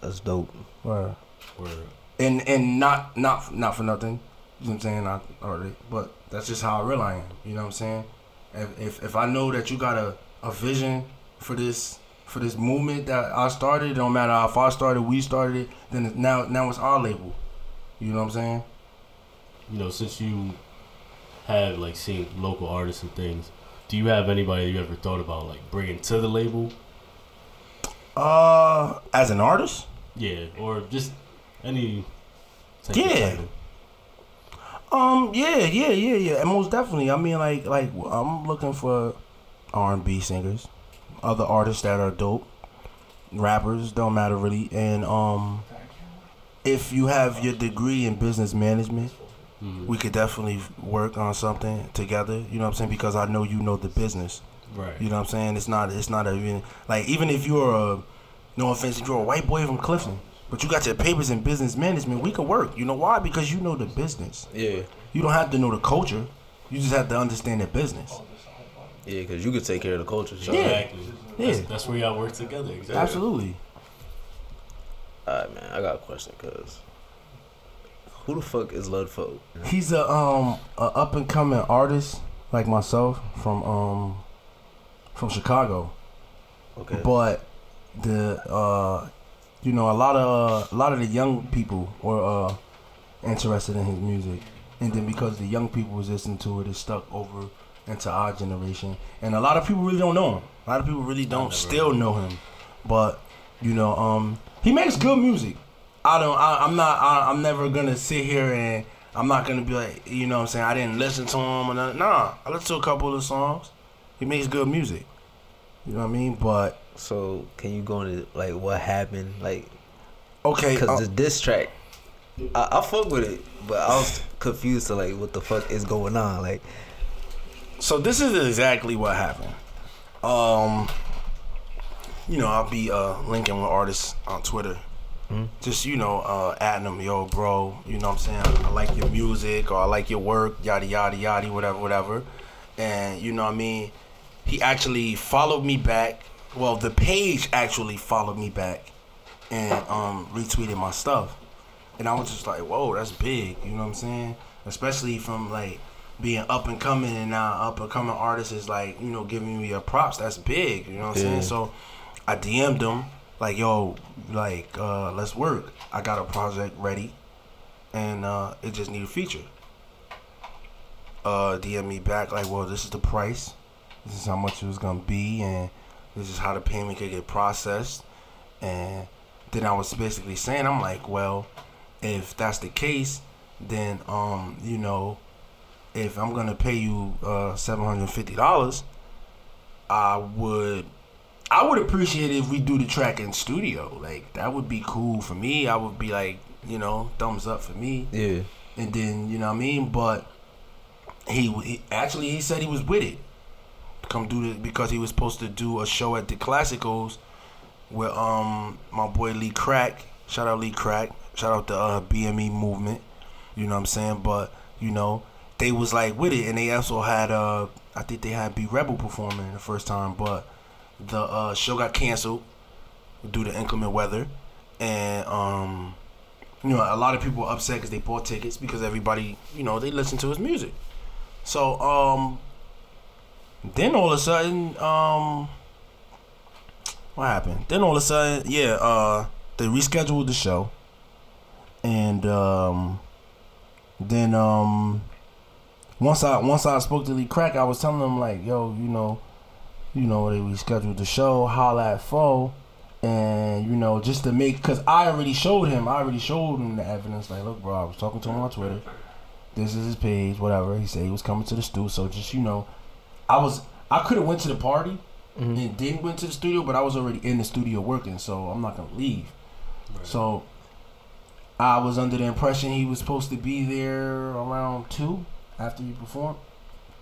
That's dope. Word. Word. And and not not not for nothing. You know what I'm saying? I already, but that's just how real I am. You know what I'm saying? If if, if I know that you got a, a vision for this for this movement that I started, it don't matter if I started, we started it, then it's now now it's our label. You know what I'm saying? You know, since you have like seen local artists and things, do you have anybody you ever thought about like bringing to the label? Uh, as an artist. Yeah, or just any. type of Yeah. Um, yeah, yeah, yeah, yeah, and most definitely. I mean, like, like I'm looking for R and B singers, other artists that are dope, rappers don't matter really, and um, if you have your degree in business management, Mhm. we could definitely work on something together. You know what I'm saying? Because I know you know the business. Right. You know what I'm saying? It's not. It's not even like even if you're a, no offense, if you're a white boy from Clifton, but you got your papers in business management, we could work. You know why? Because you know the business. Yeah. You don't have to know the culture. You just have to understand the business. Yeah, cause you could take care of the culture. So. Yeah. Exactly. That's, Yeah. that's where y'all work together. Exactly. Absolutely. Alright, man. I got a question, cause who the fuck is Lud Foe? He's a um a up and coming artist like myself from um from Chicago. Okay. But the uh you know a lot of a lot of the young people were uh interested in his music. And then because the young people was listening to it, it stuck over into our generation. And a lot of people really don't know him. A lot of people really don't still know him. But you know, um, he makes good music. I don't. I, I'm not. I, I'm never gonna sit here and I'm not gonna be like, you know, what I'm saying I didn't listen to him or nothing. Nah, I listened to a couple of the songs. He makes good music. You know what I mean? But So can you go into like what happened? Like, okay, cause uh, the diss track, I, I fuck with it, but I was confused to like what the fuck is going on. Like, So this is exactly what happened. Um, you know, I'll be uh linking with artists on Twitter. Just you know, uh, adding them, yo, bro. You know what I'm saying? I like your music or I like your work, yada yada yada, whatever, whatever. And you know what I mean? He actually followed me back. Well, the page actually followed me back and um retweeted my stuff. And I was just like, whoa, that's big. You know what I'm saying? Especially from like being up and coming and now up and coming artists is like, you know, giving me your props. That's big. You know what I'm Yeah. saying? So I DM'd him like, yo, like, uh, let's work. I got a project ready and uh, it just need a feature. Uh, DM me back like, well, this is the price. This is how much it was gonna be, and this is how the payment could get processed. And then I was basically saying, I'm like, well, if that's the case, then um, you know, if I'm gonna pay you uh seven hundred fifty dollars, I would I would appreciate it if we do the track in studio. Like that would be cool for me. I would be like, you know, thumbs up for me. Yeah. And then you know what I mean. But he, he actually he said he was with it. Come do it because he was supposed to do a show at the Classicals with um my boy Lee Crack. Shout out Lee Crack. Shout out the uh, BME movement. You know what I'm saying? But you know they was like with it, and they also had uh I think they had B Rebel performing the first time, but the uh, show got canceled due to inclement weather, and um you know a lot of people were upset because they bought tickets because everybody you know they listened to his music. So um then all of a sudden um what happened? Then all of a sudden yeah uh they rescheduled the show and um then um once I once I spoke to Lee Crack, I was telling him like, yo, you know, you know, they rescheduled the show, holla at Foe, and you know, just to make, cause I already showed him, I already showed him the evidence. Like, look, bro, I was talking to him on Twitter. This is his page, whatever. He said he was coming to the studio, so just you know, I was, I could have went to the party mm-hmm. and then went to the studio, but I was already in the studio working, so I'm not gonna leave. So I was under the impression he was supposed to be there around two after he performed.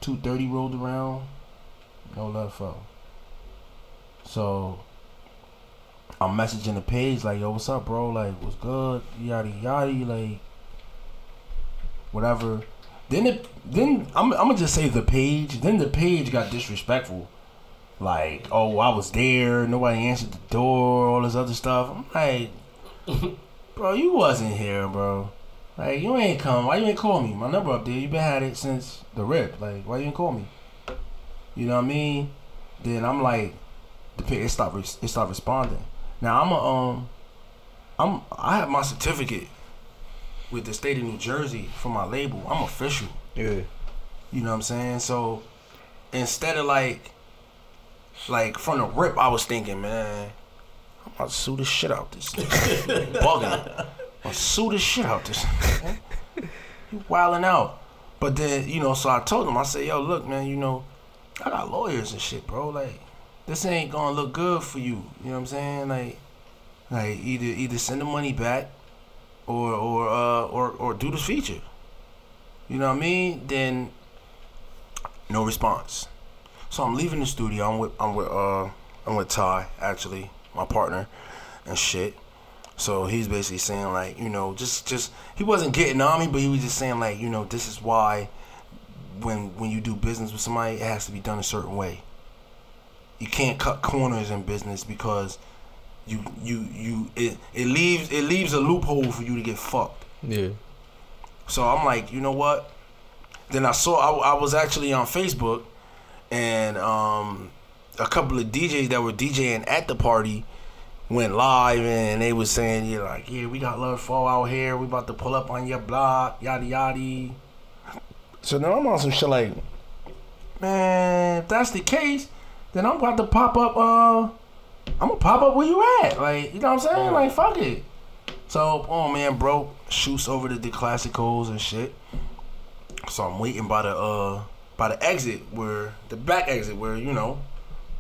Two thirty rolled around. No Lud Foe. So I'm messaging the page like, yo, what's up, bro? Like, what's good? Yada yada, like whatever. Then it then I'm I'm gonna just say the page. Then the page got disrespectful. Like, oh, I was there. Nobody answered the door. All this other stuff. I'm like, bro, you wasn't here, bro. Like, you ain't come. Why you ain't call me? My number up there. You been had it since the rip. Like, why you ain't call me? You know what I mean? Then I'm like, the page it stopped. It stopped responding. Now I'm a um, I'm I have my certificate with the state of New Jersey for my label. I'm official. Yeah. You know what I'm saying? So instead of like, like from the rip, I was thinking, man, I'm about to sue the shit out this. nigga. Bugging. I'll sue the shit out this. nigga. you wilding out. But then you know, so I told him, I said, yo, look, man, you know, I got lawyers and shit, bro. Like, this ain't gonna look good for you. You know what I'm saying? Like, like either either send the money back, or or uh or or do the feature. You know what I mean? Then no response. So I'm leaving the studio. I'm with I'm with uh I'm with Ty actually, my partner, and shit. So he's basically saying like, you know, just just he wasn't getting on me, but he was just saying like, you know, this is why when when you do business with somebody, it has to be done a certain way. You can't cut corners in business because you you you it, it leaves it leaves a loophole for you to get fucked. Yeah. So I'm like, you know what? Then I saw I, I was actually on Facebook, and um, a couple of DJs that were DJing at the party went live, and they was saying, yeah, like, yeah, we got Lud Foe out here. We about to pull up on your block, yada yada. So now I'm on some shit like, man, if that's the case, then I'm about to pop up. Uh, I'm gonna pop up where you at, like, you know what I'm saying? Like, fuck it. So, oh man, bro, shoots over to the classicals and shit. So I'm waiting by the uh by the exit where the back exit where you know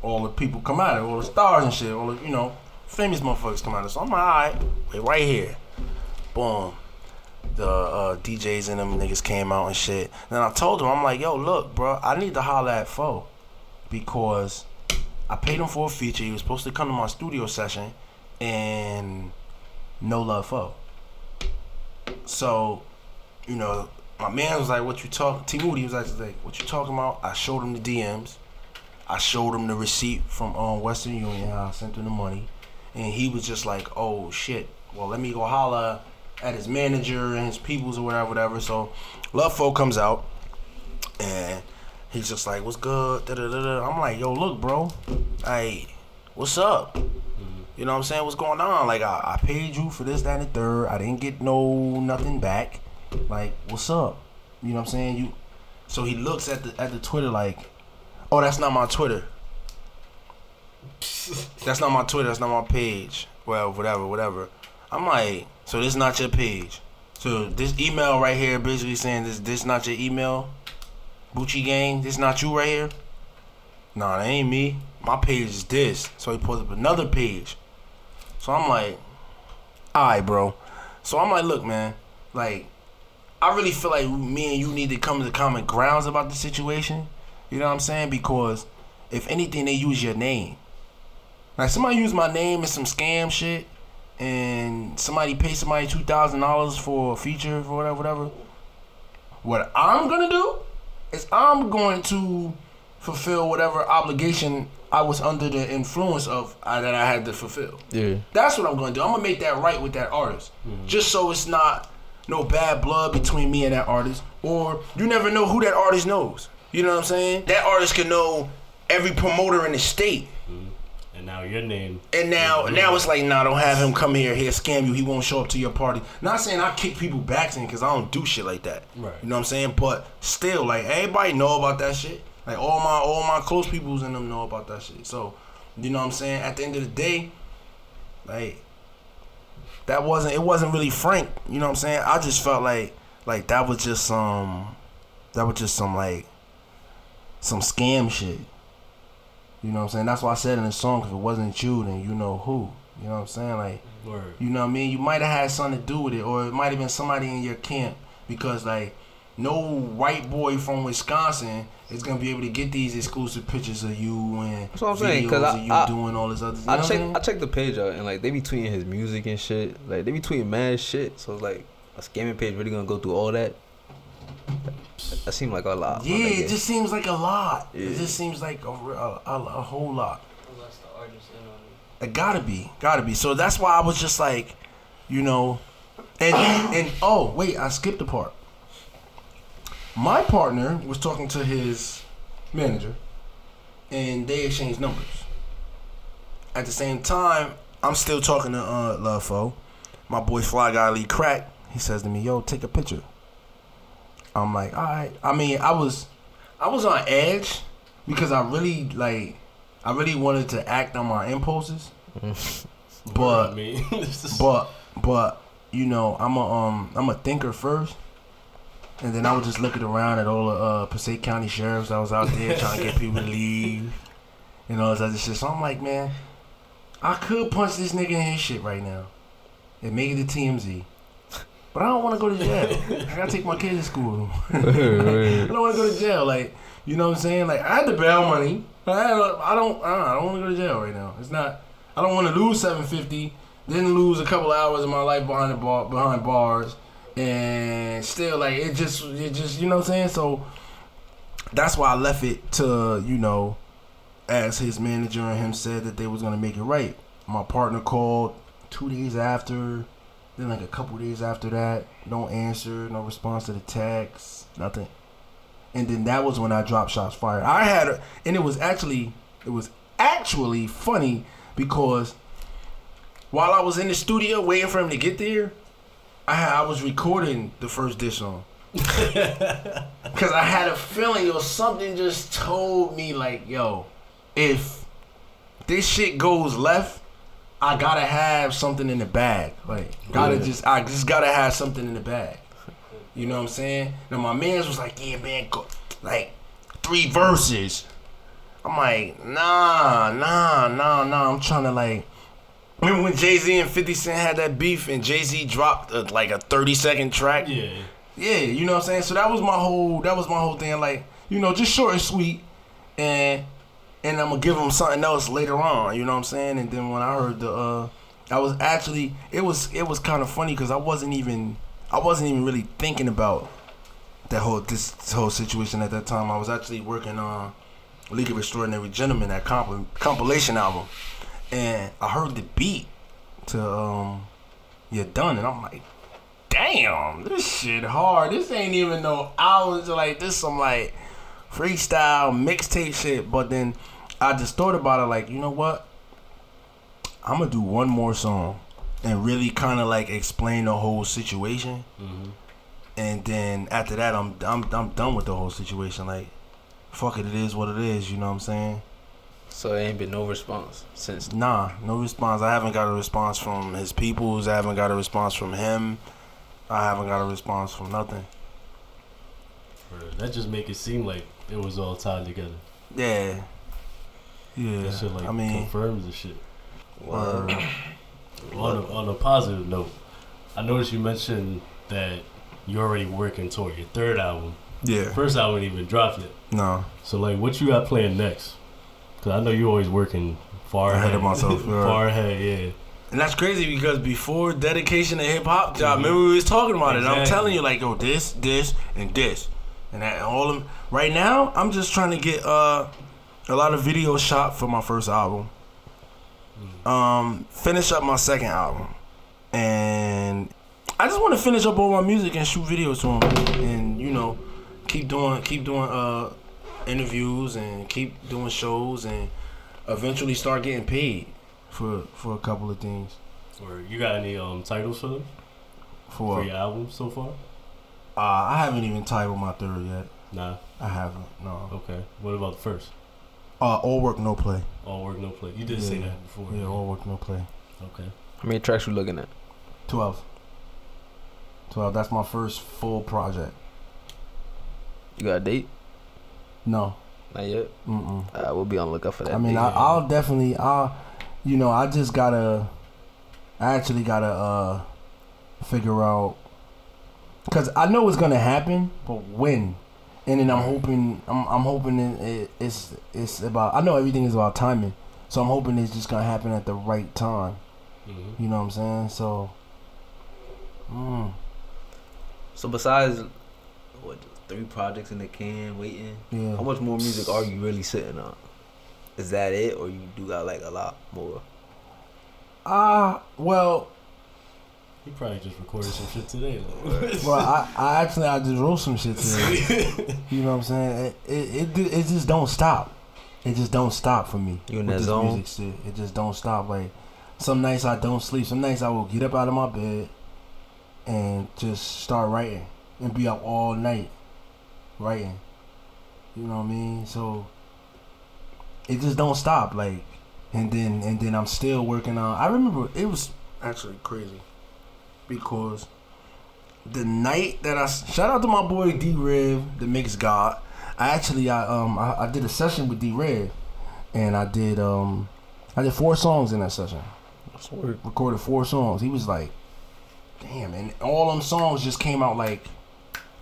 all the people come out of, all the stars and shit, all the you know famous motherfuckers come out of. So I'm like, alright, wait right here. Boom. The uh, DJs and them niggas came out and shit. Then I told them, I'm like, yo, look, bro, I need to holler at Foe because I paid him for a feature. He was supposed to come to my studio session, and no Lud Foe. So, you know, my man was like, "What you talking?" T Moody was like, "What you talking about?" I showed him the DMs. I showed him the receipt from um, Western Union. I sent him the money, and he was just like, "Oh shit! Well, let me go holla at his manager and his peoples or whatever, whatever." So, Lud Foe comes out, and he's just like, "What's good?" Da, da, da, da. I'm like, "Yo, look, bro. Hey, what's up?" Mm-hmm. You know what I'm saying? What's going on? Like I, I paid you for this, that, and the third. I didn't get no nothing back. Like, what's up? You know what I'm saying? You so he looks at the at the Twitter like, oh that's not my Twitter. that's not my Twitter, that's not my page. Well, whatever, whatever. I'm like, so this not your page. So this email right here basically saying this this not your email. Bucci gang, this not you right here. nah, that ain't me. My page is this. So he pulls up another page. So I'm like, all right, bro. So I'm like, look, man, like, I really feel like me and you need to come to common grounds about the situation. You know what I'm saying? Because if anything, they use your name. Like somebody use my name in some scam shit, and somebody pay somebody two thousand dollars for a feature or whatever, whatever. What I'm gonna do is I'm going to fulfill whatever obligation I was under the influence of uh, that I had to fulfill. Yeah. That's what I'm gonna do. I'm gonna make that right with that artist, just so it's not no bad blood between me and that artist, or you never know who that artist knows. You know what I'm saying? That artist can know every promoter in the state. And now your name. And now, now it's like, nah, don't have him come here, He'll scam you. He won't show up to your party. Not saying I kick people back in because I don't do shit like that. Right. You know what I'm saying? But still, like everybody know about that shit. Like all my all my close peoples in them know about that shit. So, you know what I'm saying? At the end of the day, like that wasn't it wasn't really frank. You know what I'm saying? I just felt like like that was just some that was just some like some scam shit. You know what I'm saying? That's why I said in the song, if it wasn't you, then you know who. You know what I'm saying? Like, Word. you know what I mean? You might have had something to do with it, or it might have been somebody in your camp because, like, no white boy from Wisconsin is gonna be able to get these exclusive pictures of you and That's what I'm saying, 'cause videos I- of you I- doing all this other. You know I what I'm check? I check the page out and like they be tweeting his music and shit. Like they be tweeting mad shit. So it's like a scamming page really gonna go through all that. That seemed like a lot. yeah, it just seems like a lot. Yeah. It just seems like a, a, a, a whole lot. Unless the artist in on it. It gotta be, gotta be. So that's why I was just like, you know, and and oh wait, I skipped a part. My partner was talking to his manager, and they exchanged numbers. At the same time, I'm still talking to uh, Lud Foe. My boy Fly Guy Lee Crack. He says to me, "Yo, take a picture." I'm like, all right. I mean, I was, I was on edge because I really like, I really wanted to act on my impulses. But I is- but but you know, I'm a um I'm a thinker first. And then I was just looking around at all the uh, Passaic County sheriffs that was out there trying to get people to leave. You know, this other shit. So I'm like, man, I could punch this nigga in his shit right now and make it to TMZ. But I don't want to go to jail. I gotta take my kids to school. I don't want to go to jail. Like, you know what I'm saying? Like, I had the bail money. I, had, I don't. I don't want to go to jail right now. It's not. I don't want to lose 750. Then lose a couple hours of my life behind the bar, behind bars, and still like it just, it just, you know what I'm saying? So that's why I left it to you know, as his manager and him said that they was gonna make it right. My partner called two days after. Then like a couple days after that, no answer, no response to the text, nothing. And then that was when I dropped shots fired. I had, a, and it was actually, it was actually funny because while I was in the studio waiting for him to get there, I had, I was recording the first dish song. Cause I had a feeling, or something just told me like, yo, if this shit goes left, I gotta have something in the bag. Like, gotta Yeah. just, I just gotta have something in the bag. You know what I'm saying? Now my man's was like, yeah, man, go, like three verses. I'm like, nah, nah, nah, nah. I'm trying to like. Remember when Jay Z and 50 Cent had that beef and Jay Z dropped uh like a 30 second track? yeah. Yeah, you know what I'm saying? So that was my whole that was my whole thing like, you know, just short and sweet and and I'm gonna give him something else later on, you know what I'm saying? And then when I heard the uh I was actually it was it was kind of funny cuz I wasn't even I wasn't even really thinking about that whole this, this whole situation at that time. I was actually working on League of Extraordinary Gentlemen, that comp- compilation album. And I heard the beat to um You're Done and I'm like damn, this shit hard. This ain't even no hours like this. Some like freestyle mixtape shit. But then I just thought about it. Like, you know what? I'm gonna do one more song and really kind of like explain the whole situation. hmm And then after that, I'm I'm I'm done with the whole situation. Like, fuck it, it is what it is. You know what I'm saying? So there ain't been no response since. Nah, no response. I haven't got a response from his peoples. I haven't got a response from him. I haven't got a response from nothing. That just make it seem like it was all tied together. Yeah, Yeah, That shit like I mean, confirms the shit. Wow. On a, on a positive note, I noticed you mentioned that you're already working toward your third album. yeah, First album even dropped yet. no, So like, what you got planned next? Cause I know you're always working far ahead ahead, of myself. far ahead, yeah. And that's crazy because before dedication to hip hop, Mhm. remember we was talking about it. I'm telling you, like, yo, this, this, and this, and that, and all of. Right now, I'm just trying to get uh, a lot of videos shot for my first album. Um, finish up my second album, and I just want to finish up all my music and shoot videos to them, and you know, keep doing, keep doing uh, interviews and keep doing shows, and eventually start getting paid for for a couple of things. Or you got any um titles for them For for your album so far? Uh, I haven't even titled my third yet. Nah. I haven't. No. Okay. What about the first? Uh, all work, no play. All work, no play. You did say that before. Yeah, all work, no play. Okay. How many tracks you looking at? Twelve. Twelve. That's my first full project. You got a date? No. Not yet. Mm-mm. Uh, we'll be on the lookout for that. I mean, date. I, I'll definitely. I'll. You know, I just gotta. I actually gotta uh, figure out. Cause I know it's gonna happen, but when? And then I'm hoping. I'm. I'm hoping it, it, it's. It's about. I know everything is about timing, so I'm hoping it's just gonna happen at the right time. Mm-hmm. You know what I'm saying? So. Mm, So besides, what, three projects in the can waiting? yeah. How much more music are you really sitting on? Is that it, or you do got like a lot more? Ah, well, He probably just recorded some shit today. Like. well, I, I actually I just wrote some shit today. you know what I'm saying? It, it it it just don't stop. It just don't stop for me. You in with that this zone? music shit. It just don't stop. Like some nights I don't sleep. Some nights I will get up out of my bed and just start writing and be up all night writing. You know what I mean? So it just don't stop. Like and then and then I'm still working on. I remember it was actually crazy because the night that I shout out to my boy D Rev, the mix god. I actually I um I, I did a session with D Rev, and I did um I did four songs in that session. I recorded four songs. He was like, damn, and all them songs just came out like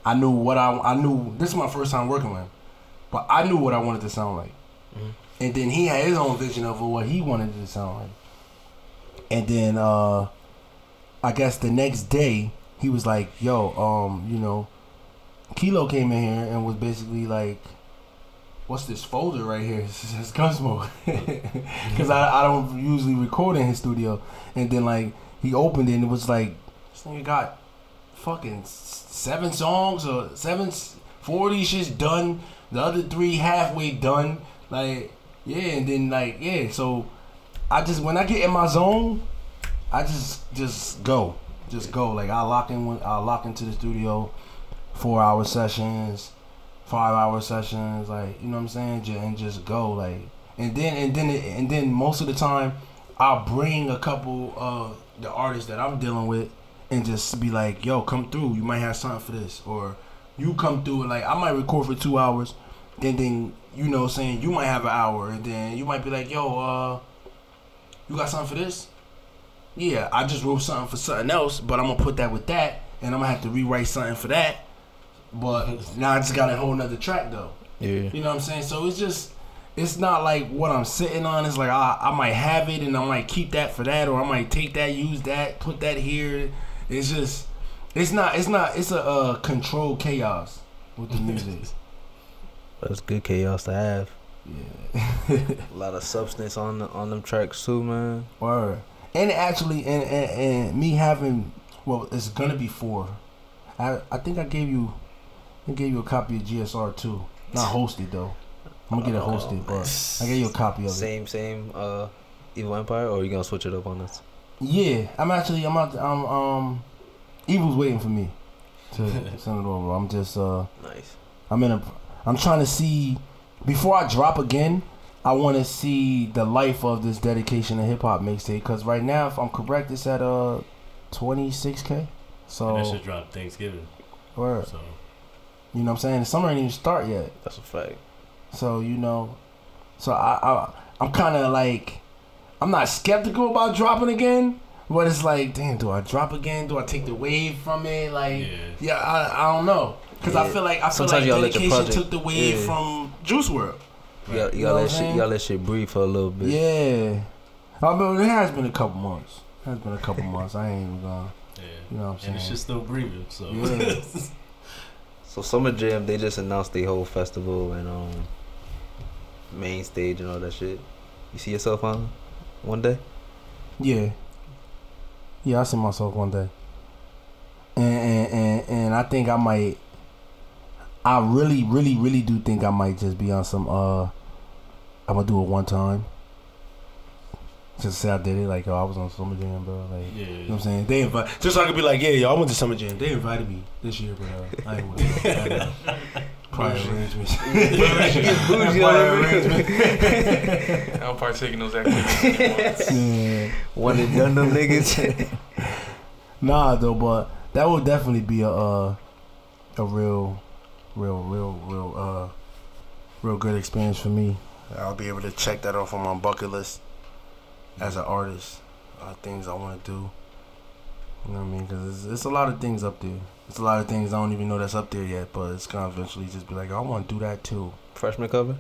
I knew what I I knew. This is my first time working with him, but I knew what I wanted to sound like. Mhm. And then he had his own vision of what he wanted it to sound like. And then uh I guess the next day he was like, "Yo, um, you know, Kilo came in here and was basically like, what's this folder right here? It's, says Gunsmoke. Because I, I don't usually record in his studio. And then, like, he opened it and it was like, this nigga got fucking seven songs or seven, four of shits done. The other three halfway done. Like, yeah, and then, like, yeah, so I just, when I get in my zone, I just, just go. Just go. Like, I lock in, I lock into the studio four hour sessions, five hour sessions, like you know what I'm saying, and just go like, and then and then it, and then most of the time, I'll bring a couple of the artists that I'm dealing with, and just be like, yo, come through, you might have something for this, or you come through, like I might record for two hours, then then you know saying you might have an hour, and then you might be like, yo, uh, you got something for this? Yeah, I just wrote something for something else, but I'm gonna put that with that, and I'm gonna have to rewrite something for that. But now I just got a whole nother track though. Yeah. You know what I'm saying? So it's just it's not like what I'm sitting on. It's like I, I might have it and I might keep that for that, or I might take that, use that, put that here. It's just it's not it's not it's a uh, controlled chaos with the music. That's good chaos to have. yeah. A lot of substance on the, on them tracks too, man. Word. And actually, and, and and me having well, it's gonna be four. I I think I gave you I gave you a copy of GSR too. Not hosted though. I'm gonna get it Oh, hosted, but I gave you a copy of it. Same, same. Uh, Evil Empire, or you gonna switch it up on us? Yeah, I'm actually I'm out. I'm um, Evil's waiting for me to send it over. I'm just uh, Nice. I'm in a. I'm trying to see before I drop again. I want to see the life of this dedication to hip hop mixtape because right now, if I'm correct, it's at uh 26k. So And that should drop Thanksgiving. word. So you know what I'm saying? The summer ain't even start yet. That's a fact. So you know, so I, I I'm kind of like, I'm not skeptical about dropping again, but it's like, damn, do I drop again? Do I take the wave from it? Like, Yeah. yeah, I, I don't know, cause I feel like I feel Sometimes like you the dedication took the wave yeah. from Juice WRLD. You gotta, you You know let I'm shit, you gotta let shit breathe for a little bit. Yeah, I mean, it has been a couple months. It has been a couple months. I ain't even gonna, Yeah. you know what I'm saying? And it's just still breathing. So Yeah. So Summer Jam, they just announced the whole festival and um main stage and all that shit. You see yourself on one day? Yeah. Yeah, I see myself one day. And, and and and I think I might I really, really, really do think I might just be on some uh I'm gonna do it one time. Just say I did it, like yo, I was on Summer Jam, bro. Like yeah. you know what I'm saying? They invite just so I could be like, yeah, yo, I went to Summer Jam. They invited me this year, but uh, I ain't with. Prior arrangements. Prior arrangements. I don't partake those activities. Yeah. One and done them niggas. Nah, though, but that would definitely be a uh, a real, real, real, real, uh, real good experience for me. I'll be able to check that off on my bucket list as an artist. Uh, things I want to do. You know what I mean? Because it's, it's a lot of things up there. It's a lot of things I don't even know that's up there yet, but it's gonna eventually just be like, I want to do that too. Freshman cover?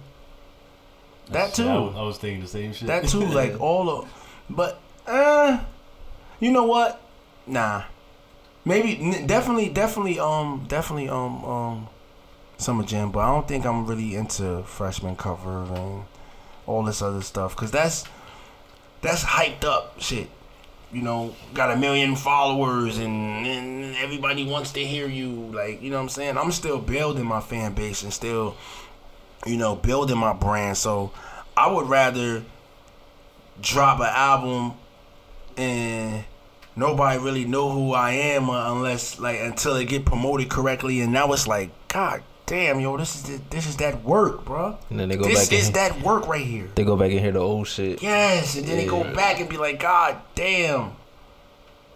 That too. was, I was thinking the same shit. That too, like all of, but uh, you know what? Nah, maybe n- definitely, definitely, um, definitely, um, um, summer jam. But I don't think I'm really into freshman cover and all this other stuff because that's that's hyped up shit. You know, got a million followers and, and everybody wants to hear you. Like, you know what I'm saying? I'm still building my fan base and still, you know, building my brand. So I would rather drop an album and nobody really know who I am uh, unless like until it get promoted correctly and now it's like god damn yo this is the, this is that work bro And then they go this back and is that work right here they go back and hear the old shit. yes and then they go back and be like god damn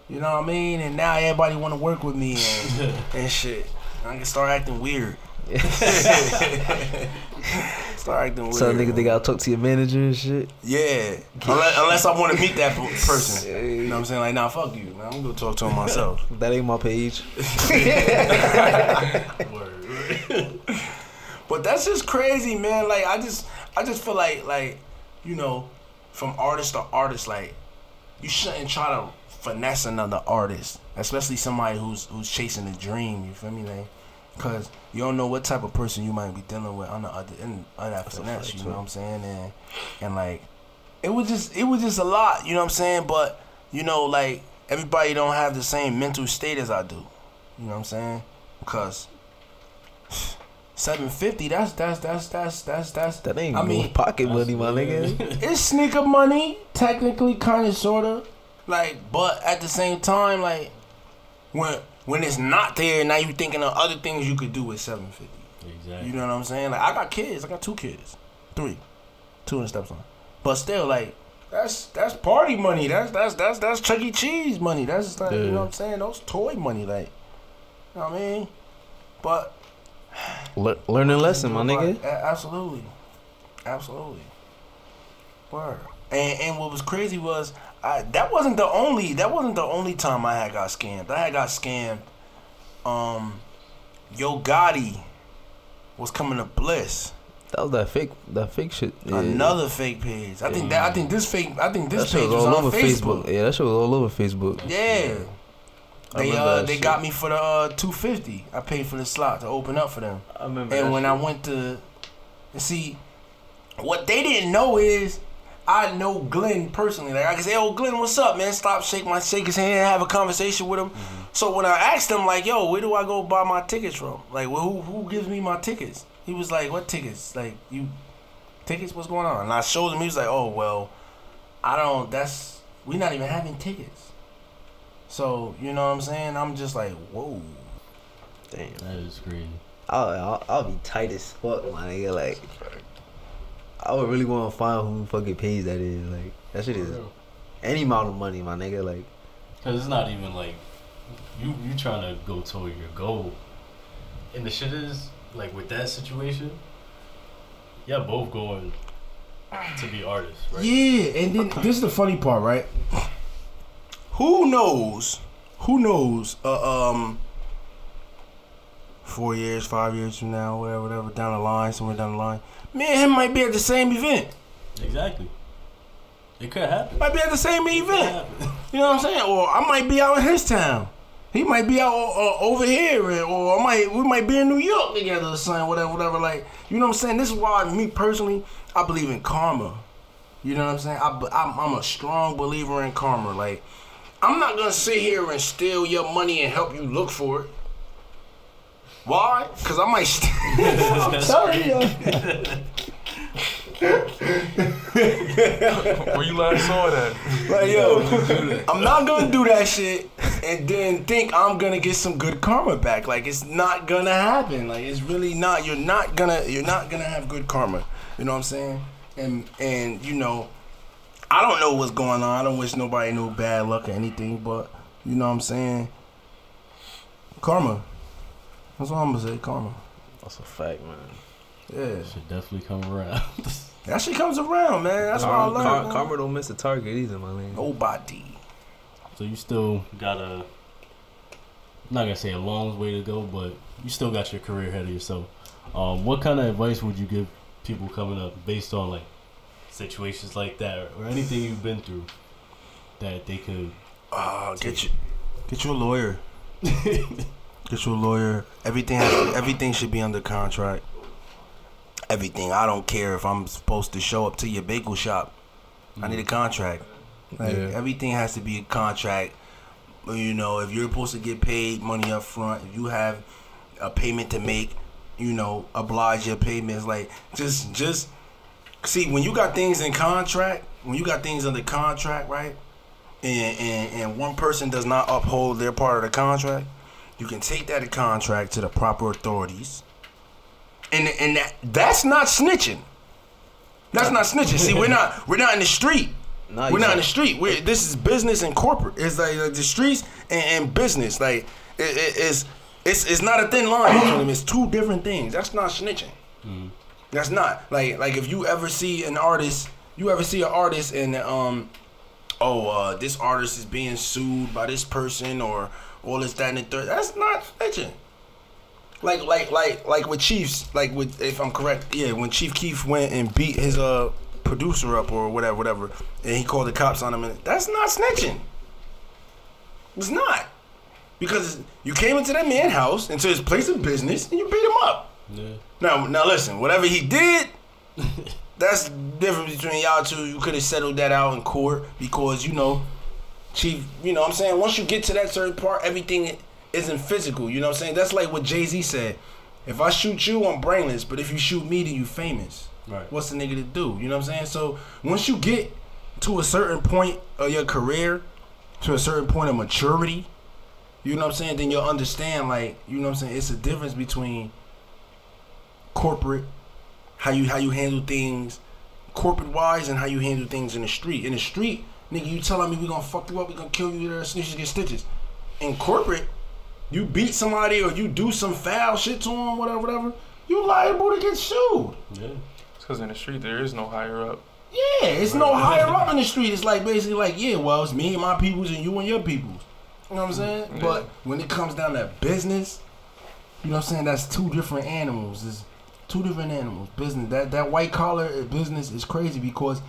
you know what I mean and now everybody want to work with me and, and shit I can start acting weird start acting weird So niggas they gotta talk to your manager and shit. Yeah, unless, unless I want to meet that p- person. You know what I'm saying? Like, nah, fuck you. Man, I'm gonna talk to him myself. That ain't my page. But that's just crazy, man. Like, I just, I just feel like, like, you know, from artist to artist, like, you shouldn't try to finesse another artist, especially somebody who's who's chasing a dream. You feel me, like, cause you don't know what type of person you might be dealing with on the other end of that finesse. You know what I'm saying? And and like, it was just, it was just a lot. You know what I'm saying? But you know, like, everybody don't have the same mental state as I do. You know what I'm saying? Because. 750 that's that's that's that's that's that's That ain't I I mean, mean pocket money, my nigga. it's sneaker money, technically, kind of, sort of. Like, but at the same time, like, when when it's not there, now you thinking of other things you could do with seven fifty. Exactly. You know what I'm saying? Like, I got kids. I got two kids, three, two in the stepson. But still, like, that's that's party money. That's that's that's that's Chuck E. Cheese money. That's like, you know what I'm saying? Those toy money, like, you know what I mean? But Le- learn a lesson, my nigga. Absolutely, absolutely. Word. And and what was crazy was I that wasn't the only that wasn't the only time I had got scammed. I had got scammed. Um, Yo Gotti was coming to Bliss. That was that fake, that fake shit. Yeah. Another fake page. I think that I think this fake. I think this shit page was was all on over Facebook. Facebook. Yeah, that shit was all over Facebook. Yeah. I They uh they shit. got me for the uh, two fifty. I paid for the slot to open up for them. I remember. And when I went to see, what they didn't know is I know Glenn personally. Like I can say, "Oh, Glenn, what's up, man?" Stop, shake my shake his hand, have a conversation with him. So when I asked him, like, "Yo, where do I go buy my tickets from? Like, well, who who gives me my tickets?" He was like, "What tickets? Like you tickets? What's going on?" And I showed him. He was like, "Oh, well, I don't. That's we're not even having tickets." So you know what I'm saying? I'm just like, whoa. damn, That is crazy. I'll, I'll, I'll be tight as fuck, my nigga. Like, I would really want to find who fucking pays that is. Like, that shit is any amount of money, my nigga. Like, Cause it's not even like you you trying to go toward your goal, and the shit is like with that situation, y'all both going to be artists, right? Yeah, and then this is the funny part, right? Who knows? Who knows? Uh, um, four years, five years from now, whatever, whatever, down the line, somewhere down the line, me and him might be at the same event. Exactly. It could happen. Might be at the same event. You know what I'm saying? Or I might be out in his town. He might be out uh, over here, or I might we might be in New York together or something, whatever, whatever. Like, you know what I'm saying? This is why me personally, I believe in karma. You know what I'm saying? I, I'm, I'm a strong believer in karma. Like, I'm not gonna sit here and steal your money and help you look for it. Why? Cause I might. St- I'm telling you. Where you last saw that? Like yo, I'm not gonna do that shit and then think I'm gonna get some good karma back. Like it's not gonna happen. Like it's really not. You're not gonna. You're not gonna have good karma. You know what I'm saying? And and you know, I don't know what's going on. I don't wish nobody no bad luck or anything. But you know what I'm saying? Karma. That's what I'm gonna say. Karma. That's a fact, man. Yeah, Should definitely come around. that shit comes around, man. That's what I Karma, learned. Kar- karma don't miss a target either, my man. Nobody. so you still got a, I'm not gonna say a long way to go, but you still got your career ahead of yourself. Um, what kind of advice would you give people coming up based on like situations like that or, or anything you've been through that they could? Uh, get you, get you a lawyer. get you a lawyer. Everything, has, everything should be under contract. Everything. I don't care if I'm supposed to show up to your bagel shop. I need a contract. Like Yeah. everything has to be a contract. You know, if you're supposed to get paid money up front, if you have a payment to make, you know, oblige your payments. Like just, just see when you got things in contract. When you got things under contract, right? and, and, and one person does not uphold their part of the contract, you can take that contract to the proper authorities. And and that, that's not snitching. That's not snitching. See, we're not we're not in the street. Nah, we're not in the street. We're, this is business and corporate. It's like, like the streets and, and business. Like it, it, it's it's it's not a thin line between them. It's two different things. That's not snitching. Mm-hmm. That's not like like if you ever see an artist, you ever see an artist and um, oh uh, this artist is being sued by this person or all this that and the third. That's not snitching. Like like like like with Chiefs, like with if I'm correct, yeah, when Chief Keef went and beat his uh producer up or whatever, whatever, and he called the cops on him, and that's not snitching. It's not because you came into that man house into his place of business and you beat him up. Yeah. Now, now listen. Whatever he did, that's the difference between y'all two. You could have settled that out in court because you know, chief. You know, what I'm saying once you get to that certain part, everything isn't physical. You know, what I'm saying that's like what Jay Z said. If I shoot you, I'm brainless. But if you shoot me, then you famous. Right. What's the nigga to do? You know what I'm saying? So once you get to a certain point of your career, to a certain point of maturity, you know what I'm saying, then you'll understand like, you know what I'm saying, it's a difference between corporate, how you how you handle things corporate wise and how you handle things in the street. In the street, nigga, you telling me we gonna fuck you up, we gonna kill you, there snitches get stitches. In corporate, you beat somebody or you do some foul shit to them, whatever, whatever, you liable to get sued. Yeah. Because in the street, there is no higher up. Yeah, it's no higher up in the street. It's like basically like, yeah, well, it's me and my peoples and you and your peoples. You know what I'm saying? Yeah. But when it comes down to business, you know what I'm saying? That's two different animals. It's two different animals. Business that that white collar business is crazy because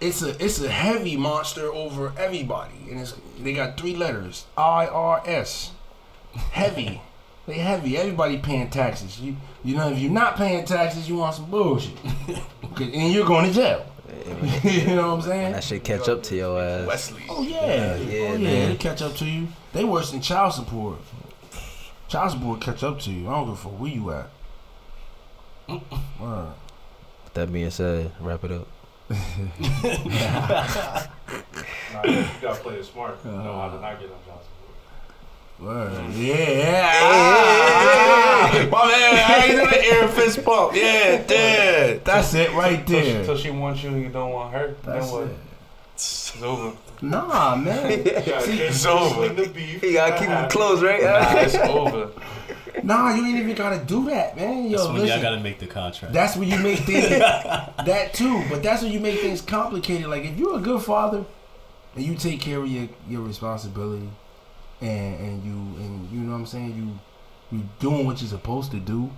it's a it's a heavy monster over everybody, and it's they got three letters I R S. Heavy. They heavy. Everybody paying taxes. You you know if you're not paying taxes, you want some bullshit, 'Cause- and you're going to jail. you know what I'm saying? That shit catch up to your ass. Wesley. Oh yeah, Yeah, oh, yeah, oh yeah, man. they catch up to you. They worse than child support. Child support catch up to you. I don't give a fuck where you at. Word. With that being said, wrap it up. Nah, you gotta play it smart. know how to not get on child support. Word. Yeah. Ah, My man, I ain't doing the air fist pump. Yeah, yeah. That's it right Till she, there. till she wants you and you don't want her. That's then what? it. It's over. Nah, man. it's over. The beef. You gotta keep them close, right? Nah, it's over. Nah, you ain't even gotta do that, man. Yo, That's when y'all gotta make the contract. That's when you make things that too, but that's when you make things complicated. Like if you're a good father and you take care of your, your responsibility and and you and you know what I'm saying, you you doing what you're supposed to do.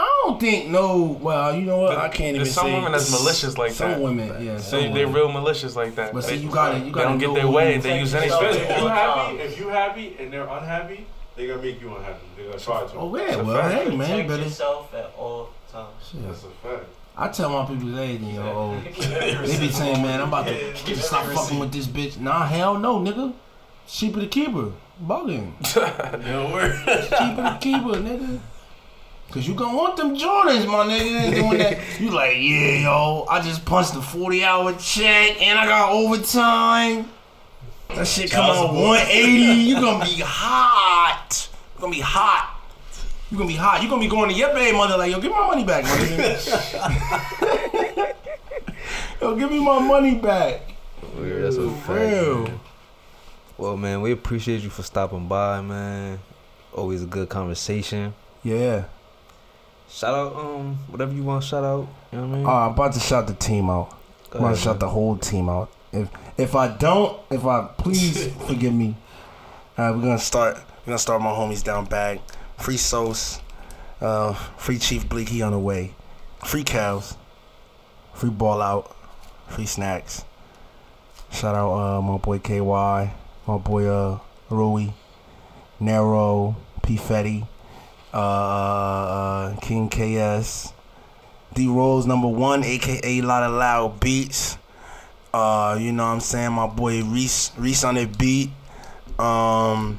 I don't think no well, you know what, I can't even There's some say women that's malicious like that. some that. women, yeah. some They they women. real malicious like that. But they, see you gotta you gotta don't get know their way. you- They use Especially anything. if you happy, if you happy and they're unhappy, they're gonna make you unhappy. They're gonna try to. Oh yeah, well fact. hey man, you Protect better yourself at all times. shit. That's a fact. I tell my people everything, yo. Oh, they be saying, man, I'm about to stop fucking with this bitch. Nah, hell no, nigga. Sheep of the keeper. Bugging. No word. Keep it keeper, nigga. Cause you gonna want them Jordans, my nigga. Doing that. You like, yeah, yo, I just punched a 40 hour check and I got overtime. That shit come out 180. You gonna be hot. You gonna be hot. You gonna be hot. You gonna be going to your baby mother like, yo, give me my money back, my nigga. yo, give me my money back. Weird, that's a fact. real. man. Well, man, we appreciate you for stopping by, man. Always a good conversation. Yeah. Shout out, um, whatever you want. to Shout out. You know what I mean? Uh, I'm about to shout the team out. Go I'm gonna shout the whole team out. If if I don't, if I please forgive me. All right, we're gonna start. We're gonna start my homies down back. Free Sauce, uh, free Chief Bleak, he on the way. Free cows, free ball out, free snacks. Shout out uh, my boy KY, my boy uh, Rui, Nero, P Fetty, uh, uh, King KS. D Rolls number one, aka Lot of Loud Beats. Uh, you know what I'm saying? My boy Reese Reese on the beat. Um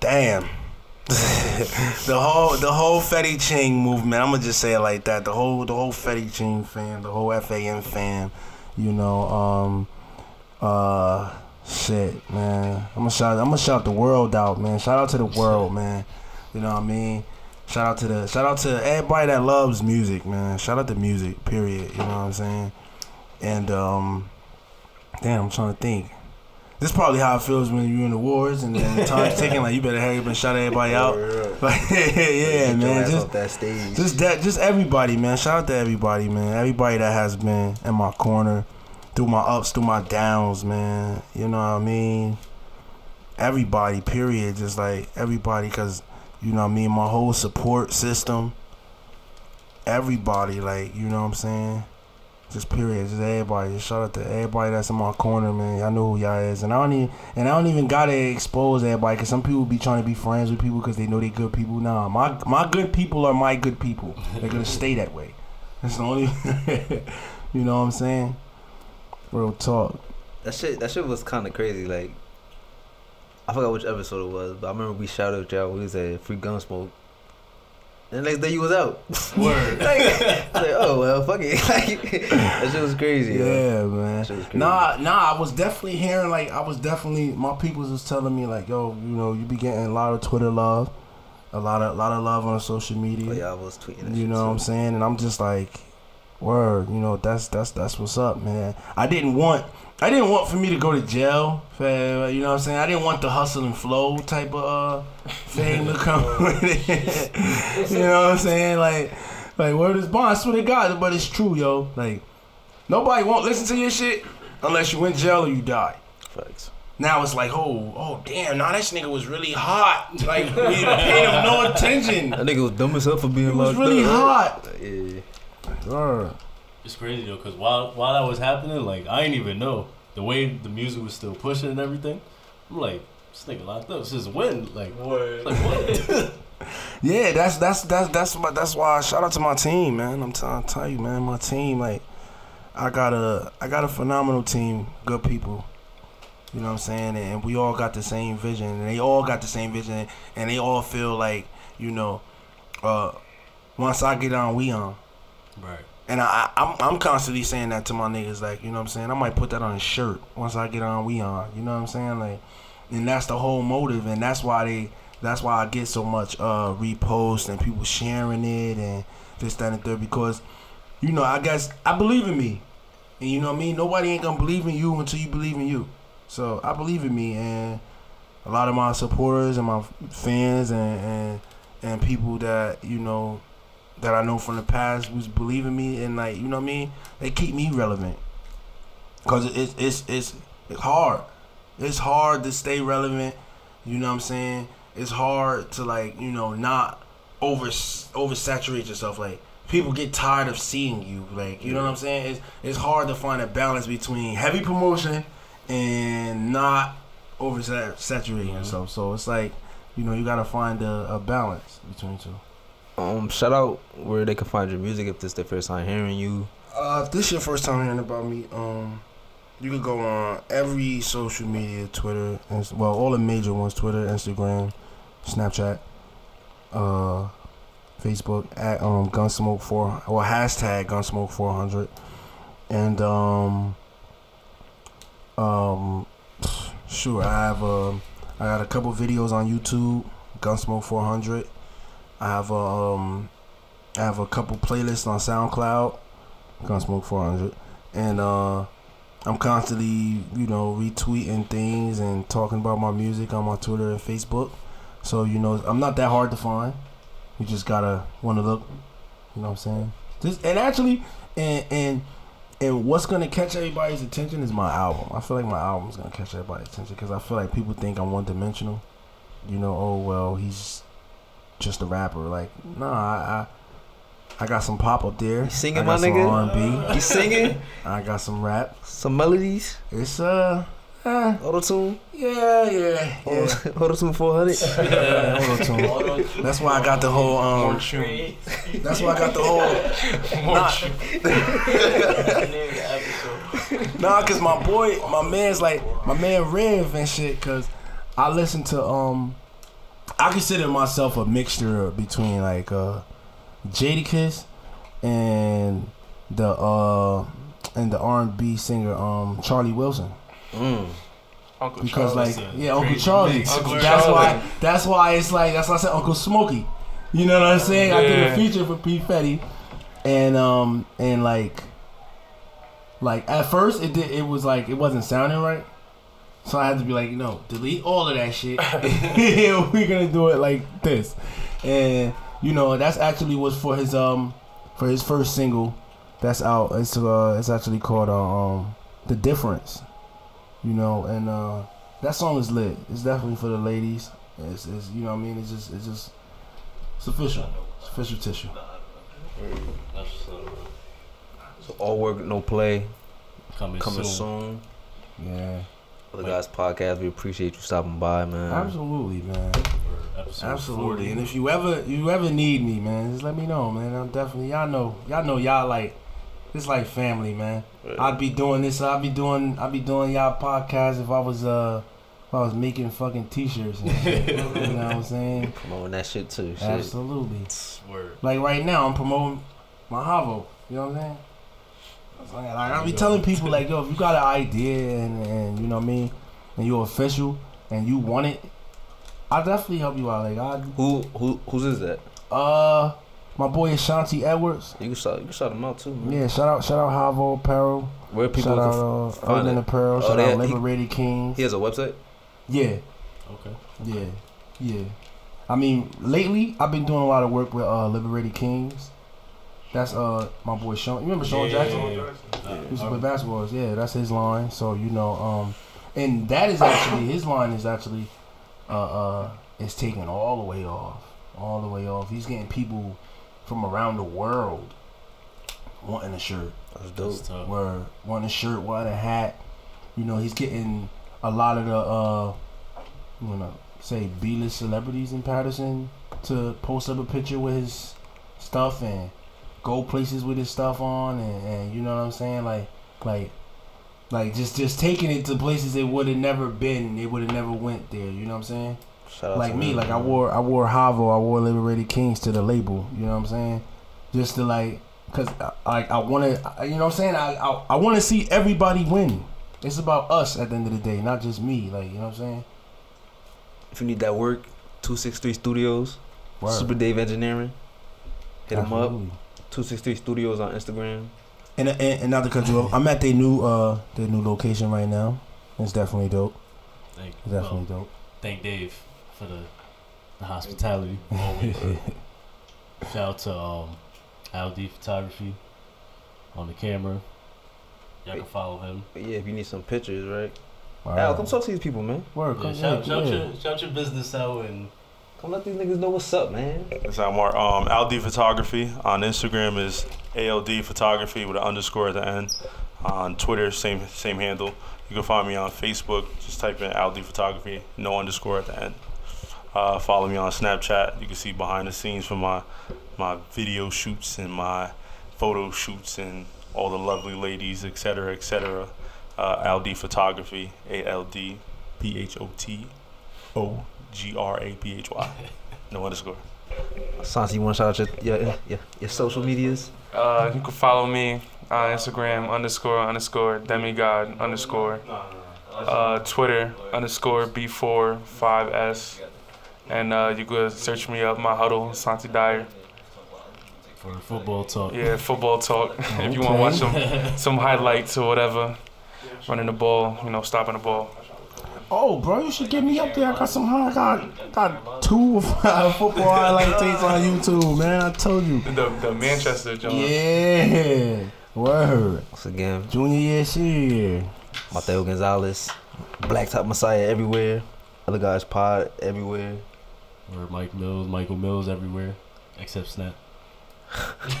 Damn. the whole the whole Fetty Ching movement, I'm gonna just say it like that. The whole the whole Fetty Ching fam, the whole FAM fam, you know, um uh shit, man. I'm gonna shout I'm gonna shout the world out, man. Shout out to the world, man. You know what I mean? Shout out to the shout out to everybody that loves music, man. Shout out to music, period. You know what I'm saying? And um damn, I'm trying to think. This is probably how it feels when you're in the wars and then the time's ticking, like you better hurry up and shout everybody out. Like yeah, your man. Just that stage. just that just everybody, man. Shout out to everybody, man. Everybody that has been in my corner through my ups, through my downs, man. You know what I mean? Everybody, period. Just like everybody, because, you know what I mean? My whole support system. Everybody, like, you know what I'm saying? Just period. Just everybody. Just shout out to everybody that's in my corner, man. Y'all know who y'all is. And I don't even, and I don't even gotta expose everybody because some people be trying to be friends with people because they know they good people. Nah, my my good people are my good people. They're gonna stay that way. That's the only. you know what I'm saying? Real talk. That shit, that shit was kind of crazy. Like, I forgot which episode it was, but I remember we shouted y'all. We said free gun smoke. And the next day you was out. Word. like, like, oh well, fuck it. Like, that shit was crazy. yo. Yeah, man. That shit was crazy. Nah, nah. I was definitely hearing like I was definitely my people was telling me like, yo, you know, you be getting a lot of Twitter love, a lot of a lot of love on social media. But yeah, I was tweeting. You know what I'm saying? And I'm just like, word, you know, that's that's that's what's up, man. I didn't want I didn't want for me to go to jail. For, you know what I'm saying? I didn't want the hustle and flow type of uh, fame to come with it. you know what I'm saying? Like like word is bond, I swear to God, but it's true, yo. Like nobody won't listen to your shit unless you in jail or you die. Facts. Now it's like, oh, oh, damn! Now this nigga was really hot. Like we paid him no attention. That nigga was dumb as hell for being He was locked really up. hot. Yeah. Word. It's crazy though, cause while while that was happening, like I didn't even know the way the music was still pushing and everything. I'm like, this nigga locked up since when? Like, Word. like what? Yeah, that's that's that's that's why that's why shout out to my team, man. I'm trying to tell you, man, my team, like I got a I got a phenomenal team, good people. You know what I'm saying? And we all got the same vision, and they all got the same vision, and they all feel like, you know, uh, once I get on, we on. right. And I, I'm I'm constantly saying that to my niggas, like, you know what I'm saying? I might put that on a shirt. Once I get on, we on. You know what I'm saying? Like, and that's the whole motive, and that's why they, that's why I get so much uh repost and people sharing it and this, that, and third because, you know, I guess I believe in me. And you know what I mean? Nobody ain't gonna believe in you until you believe in you. So I believe in me and a lot of my supporters and my fans and and, and people that, you know, that I know from the past was believing me and like, you know what I mean? They keep me relevant. Cause it's it's it's it's hard. It's hard to stay relevant. You know what I'm saying? It's hard to like, you know, not over oversaturate yourself. Like people get tired of seeing you. Like you know what I'm saying? It's it's hard to find a balance between heavy promotion and not oversaturating mm-hmm. yourself. So it's like, you know, you gotta find a, a balance between two. Um, shout out where they can find your music if this their first time hearing you. Uh, if this is your first time hearing about me, um, you can go on every social media, Twitter, Inst- well, all the major ones: Twitter, Instagram, Snapchat, uh, Facebook at um Gunsmoke four or hashtag Gunsmoke four hundred, and um, um, sure, I have um, I got a couple videos on YouTube, Gunsmoke four hundred. I have a um, I have a couple playlists on SoundCloud, Gunsmoke four hundred, and uh. I'm constantly, you know, retweeting things and talking about my music on my Twitter and Facebook. So, you know, I'm not that hard to find. You just gotta wanna look. You know what I'm saying? Just and actually and and and what's gonna catch everybody's attention is my album. I feel like my album's gonna catch everybody's attention because I feel like people think I'm one dimensional. You know, oh well, he's just a rapper. Like, nah, I, I I got some pop up there. You singing, I my got some nigga? R&B. You singing? I got some rap. Some melodies? It's uh, uh Auto tune? yeah, yeah, yeah. Auto tune 400? yeah auto-tune. That's why I got the whole um. That's why I got the whole. Nah, nah, cause my boy, my man's like my man Rev and shit. Cause I listen to um, I consider myself a mixture between like uh, Jadakiss and the uh and the R and B singer um Charlie Wilson. Mm. Uncle Because Charles. like a yeah, Uncle Charlie. Uncle that's Charlie. why that's why it's like that's why I said Uncle Smokey. You know what I'm saying? I did a feature for P Fetty, and um and like like at first it did it was like it wasn't sounding right. So I had to be like, you know, delete all of that shit. We're gonna do it like this, and you know that's actually was for his um for his first single that's out. It's uh it's actually called uh, um the difference, you know, and uh that song is lit. It's definitely for the ladies. It's, it's you know what I mean. It's just it's just it's official. It's official tissue. Uh, So all work, no play. coming, Coming soon. soon. Yeah, For the guys podcast, we appreciate you stopping by, man. absolutely, man. Absolutely. 40. And if you ever you ever need me, man, just let me know, man. I'm definitely y'all know y'all know y'all like it's like family, man. I'd be doing this. I'd be doing. I'd be doing y'all podcast if I was uh if I was making fucking t-shirts. And shit. you know what I'm saying? Promoting that shit too. Shit. Absolutely. Word. Like right now, I'm promoting my Havo. You know what I'm saying? It's Like, like, I be telling people like, yo, if you got an idea and, and you know what I mean, and you're official and you want it, I'll definitely help you out. Like I, Who who whose is that? uh, my boy Ashanti Edwards. You can shout you can shout them out too, man. Yeah, shout out, shout out Havo Apparel. Where people shout can out f- uh, find Urban it. Apparel. Oh, shout they- out he- Liberated Kings. He has a website. Yeah, Okay. yeah, yeah. I mean, lately I've been doing a lot of work with uh, Liberated Kings. That's uh my boy Sean. You remember Sean Yeah, Jackson? yeah, yeah. He used to play basketball. Yeah, that's his line. So you know, um, and that is actually his line is actually, uh, uh, is taking all the way off, all the way off. He's getting people from around the world wanting a shirt, That's That's dope. tough. where wanting a shirt, wanting a hat. You know, he's getting a lot of the, uh, you wanna say B-list celebrities in Paterson to post up a picture with his stuff and go places with his stuff on and, and you know what I'm saying? Like like like just just taking it to places it would have never been it would have never went there you know what I'm saying? Like to me like I wore I wore Havo I wore Liberated Kings to the label you know what I'm saying? Just to like cuz uh, like I want to you know what I'm saying? I I, I want to see everybody win. It's about us at the end of the day not just me like you know what I'm saying? If you need that work, two six three Studios, Word. Super Dave Engineering. Hit him up. Absolutely. Two six three Studios on Instagram. And, and, and not to cut you off, I'm at their new uh their new location right now. It's definitely dope. Thank, It's definitely well, dope. thank Dave for the, the hospitality. Shout out to um, LD Photography on the camera. Y'all can follow him. But yeah, if you need some pictures, right? Wow. Al, come talk to these people, man. Work. Yeah, shout, yeah, shout, your, shout your business out and Come let these niggas know what's up, man. That's how. Um, LD Photography on Instagram is ALD Photography with an underscore at the end. On Twitter, same same handle. You can find me on Facebook. Just type in LD Photography, no underscore at the end. Uh, follow me on Snapchat. You can see behind the scenes from my my video shoots and my photo shoots and all the lovely ladies, etc., etc. Uh, LD Photography, A L D P H O T O G R A P H Y, no underscore. Santi, you want to shout out your, your, your, your social medias? Uh, you can follow me on Instagram underscore underscore demigod underscore. Uh, Twitter underscore B4 5S. And uh, you could search me up, my huddle, Santi Dyer. for the football talk. Yeah, football talk. if you want to watch some some highlights or whatever, running the ball, you know, stopping the ball. Oh, bro, you should get me up there. I got some. I got got two or five football highlight tapes on YouTube, man. I told you. The the Manchester Jones. Yeah, word. Once again, Junior year, senior year. Mateo Gonzalez, Blacktop Messiah everywhere. Other guys pod everywhere. Or Mike Millz, Michael Millz everywhere, except Snap.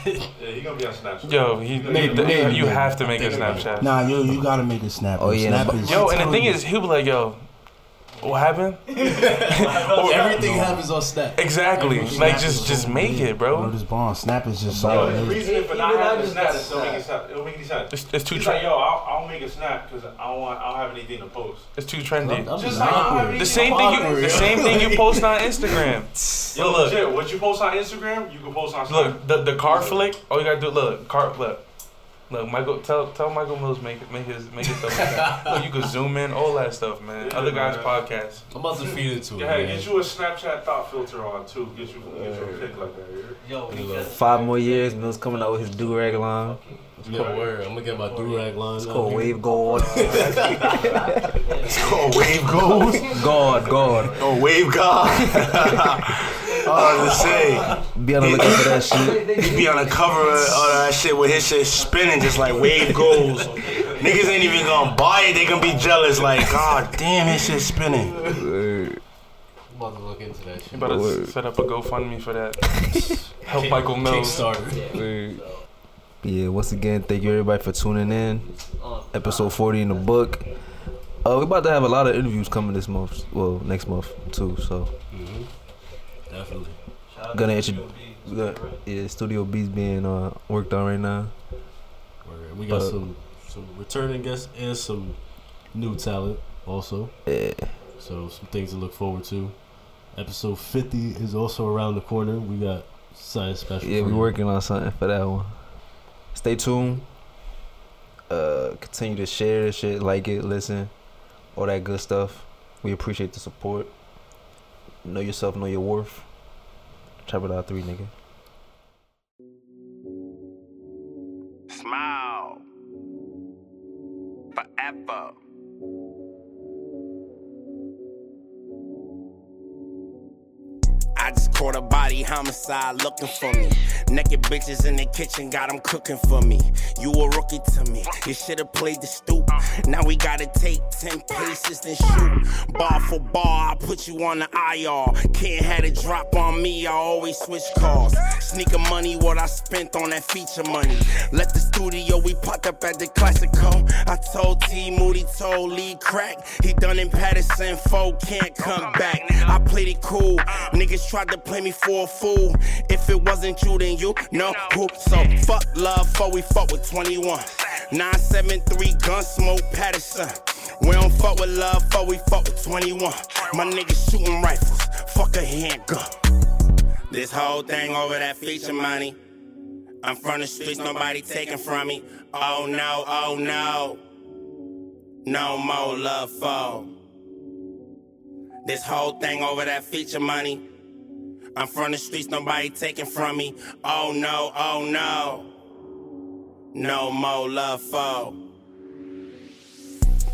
Yeah, he gonna be on Snapchat. Yo, he made the, maybe. you have to make a Snapchat. Nah, yo, you gotta make a snap. Oh, yo. yeah, snap is. Yo, and the thing is, he'll be like, yo, what happened? Everything happens on Snap. Exactly. Like, just just make it, Bro, bro. this bond snap is just Bro, so. The amazing. reason for Even not I having a snap got is don't make it sound. It'll make any sense. It's, it's too He's like, trendy. yo, I'll, I'll make a snap because I don't want, I don't have anything to post. It's too trendy. Just like I don't have The same thing post. you the same thing you post on Instagram. Yo, Yo, look, legit, what you post on Instagram, you can post on Snap. look, the the car flick. All you gotta do, look, car, look, look, Michael, tell tell Michael Millz make it, make his make his stuff. Like. Look, you can zoom in, all that stuff, man. Yeah, Other guys' man. podcasts. I'm about to feed into it. Yeah, hey, man. get you a Snapchat thought filter on too. Get you, get you a pic like that. Yeah? Yo, Five more years, Millz coming out with his do rag line. Yo, word. I'm gonna get my durag line. It's up called here. Wave Gold. Oh, wave goes. God, God. Oh, wave god. oh, to say. Be on the lookout for that shit. He be on the cover of all that shit with his shit spinning just like wave goes. Niggas ain't even gonna buy it. They gonna be jealous. Like, god damn, his shit spinning. Word. I'm about to look into that shit. You better set up a GoFundMe for that. Help Michael Millz. Kickstarter. Word. Yeah, once again, thank you everybody for tuning in. Episode 40 in the book. Uh, we're about to have a lot of interviews coming this month. Well, next month too. So hmm Definitely. gonna introduce. Yeah, Studio B's being uh, worked on right now. We got Uh, some some returning guests and some new talent also. Yeah. So some things to look forward to. Episode 50 is also around the corner. We got something special. Yeah, we you. working on something for that one. Stay tuned. Uh, continue to share this shit, like it, listen, all that good stuff. We appreciate the support. Know yourself, know your worth. Trap it out three, nigga. Smile. Forever. I just caught a body homicide looking for me. Naked bitches in the kitchen got them cooking for me. You a rookie to me. You should've played the stoop. Now we gotta take 10 paces and shoot. Bar for bar, I put you on the IR. Can't have a drop on me, I always switch cars. Sneaker money, what I spent on that feature money. Left the studio, we popped up at the Classico. I told T Moody, told Lee Crack. He done in Paterson, foe can't come back. I played it cool. Niggas tried to play me for a fool. If it wasn't you, then you know who. So fuck love, before we fuck with 21. 973 gun smoke Paterson. We don't fuck with love, before we fuck with 21. My niggas shooting rifles, fuck a handgun. This whole thing over that feature money. I'm from the streets, nobody taking from me. Oh no, oh no. No more love for. This whole thing over that feature money. I'm from the streets, nobody taking from me. Oh no, oh no. No more love for.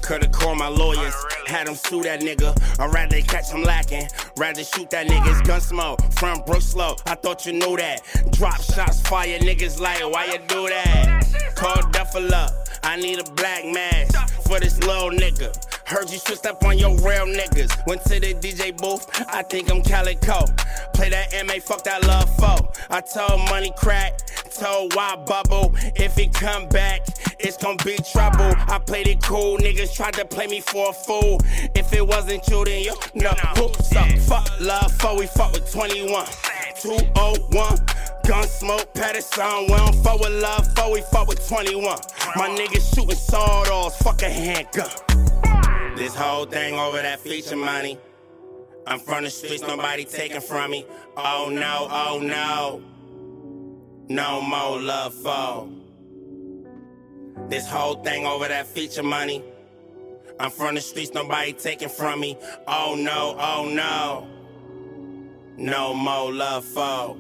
Could've called my lawyers, oh, had them sue that nigga. I'd rather catch him lacking, rather shoot that nigga's gun smoke. Front broke slow, I thought you knew that. Drop shots, fire niggas like, why you do that? Call Duffel up, I need a black mask for this little nigga. Heard you switched up on your real niggas. Went to the DJ booth, I think I'm Calico. Play that MA, fuck that Lud Foe. I told Money Crack, told Why Bubble, if it come back, it's gonna be trouble. I played it cool, niggas tried to play me for a fool. If it wasn't you, then you know who's up. Fuck Lud Foe, we fuck with 21. 201. Gun smoke, Paterson, we don't fuck with love, foe, we fuck with 21. My niggas shooting sawed offs, fuck a handgun. This whole thing over that feature money. I'm from the streets, nobody taking from me. Oh no, oh no. No more love for. This whole thing over that feature money. I'm from the streets, nobody taking from me. Oh no, oh no. No more love for.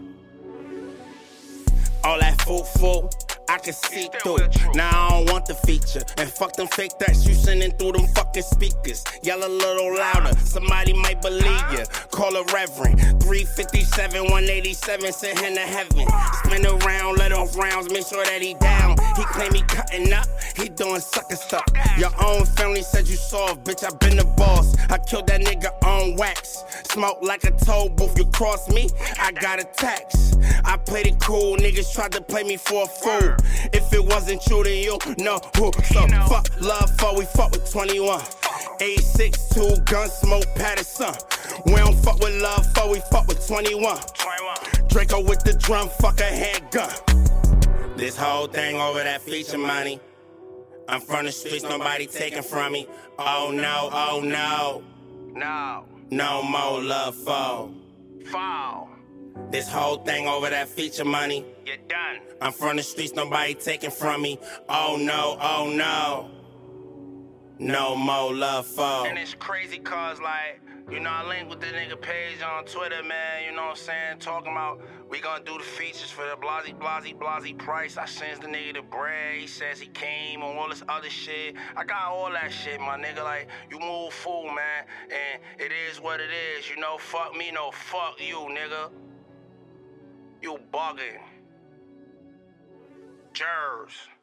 All that foo foo. I can see through. It. Now I don't want the feature. And fuck them fake threats you sending through them fucking speakers. Yell a little louder, somebody might believe you. Call a reverend. 357, 187, send him to heaven. Spin around, let off rounds, make sure that he down. He claim he cutting up, he doing sucker stuff. Your own family said you soft, bitch. I been the boss. I killed that nigga on wax. Smoke like a toll booth. You cross me, I got a tax. I played it cool, niggas tried to play me for a fool. If it wasn't true, then you know who. So fuck love for we fuck with 21. 862 gun smoke Paterson. We don't fuck with love for we fuck with 21. Draco with the drum, fuck a handgun. This whole thing over that feature money. I'm from the streets, nobody taking from me. Oh no, oh no. No. No more love. Fall. This whole thing over that feature money. You're done. I'm from the streets, nobody taking from me. Oh no, oh no. No more love for. And it's crazy cause like, you know, I link with the nigga page on Twitter, man, you know what I'm saying? Talking about we gonna do the features for the Blasey Blasey Blasey price. I sends the nigga the bread, he says he came on all this other shit. I got all that shit, my nigga. Like, you move fool, man. And it is what it is, you know, fuck me, no fuck you, nigga. You bugging. Jers.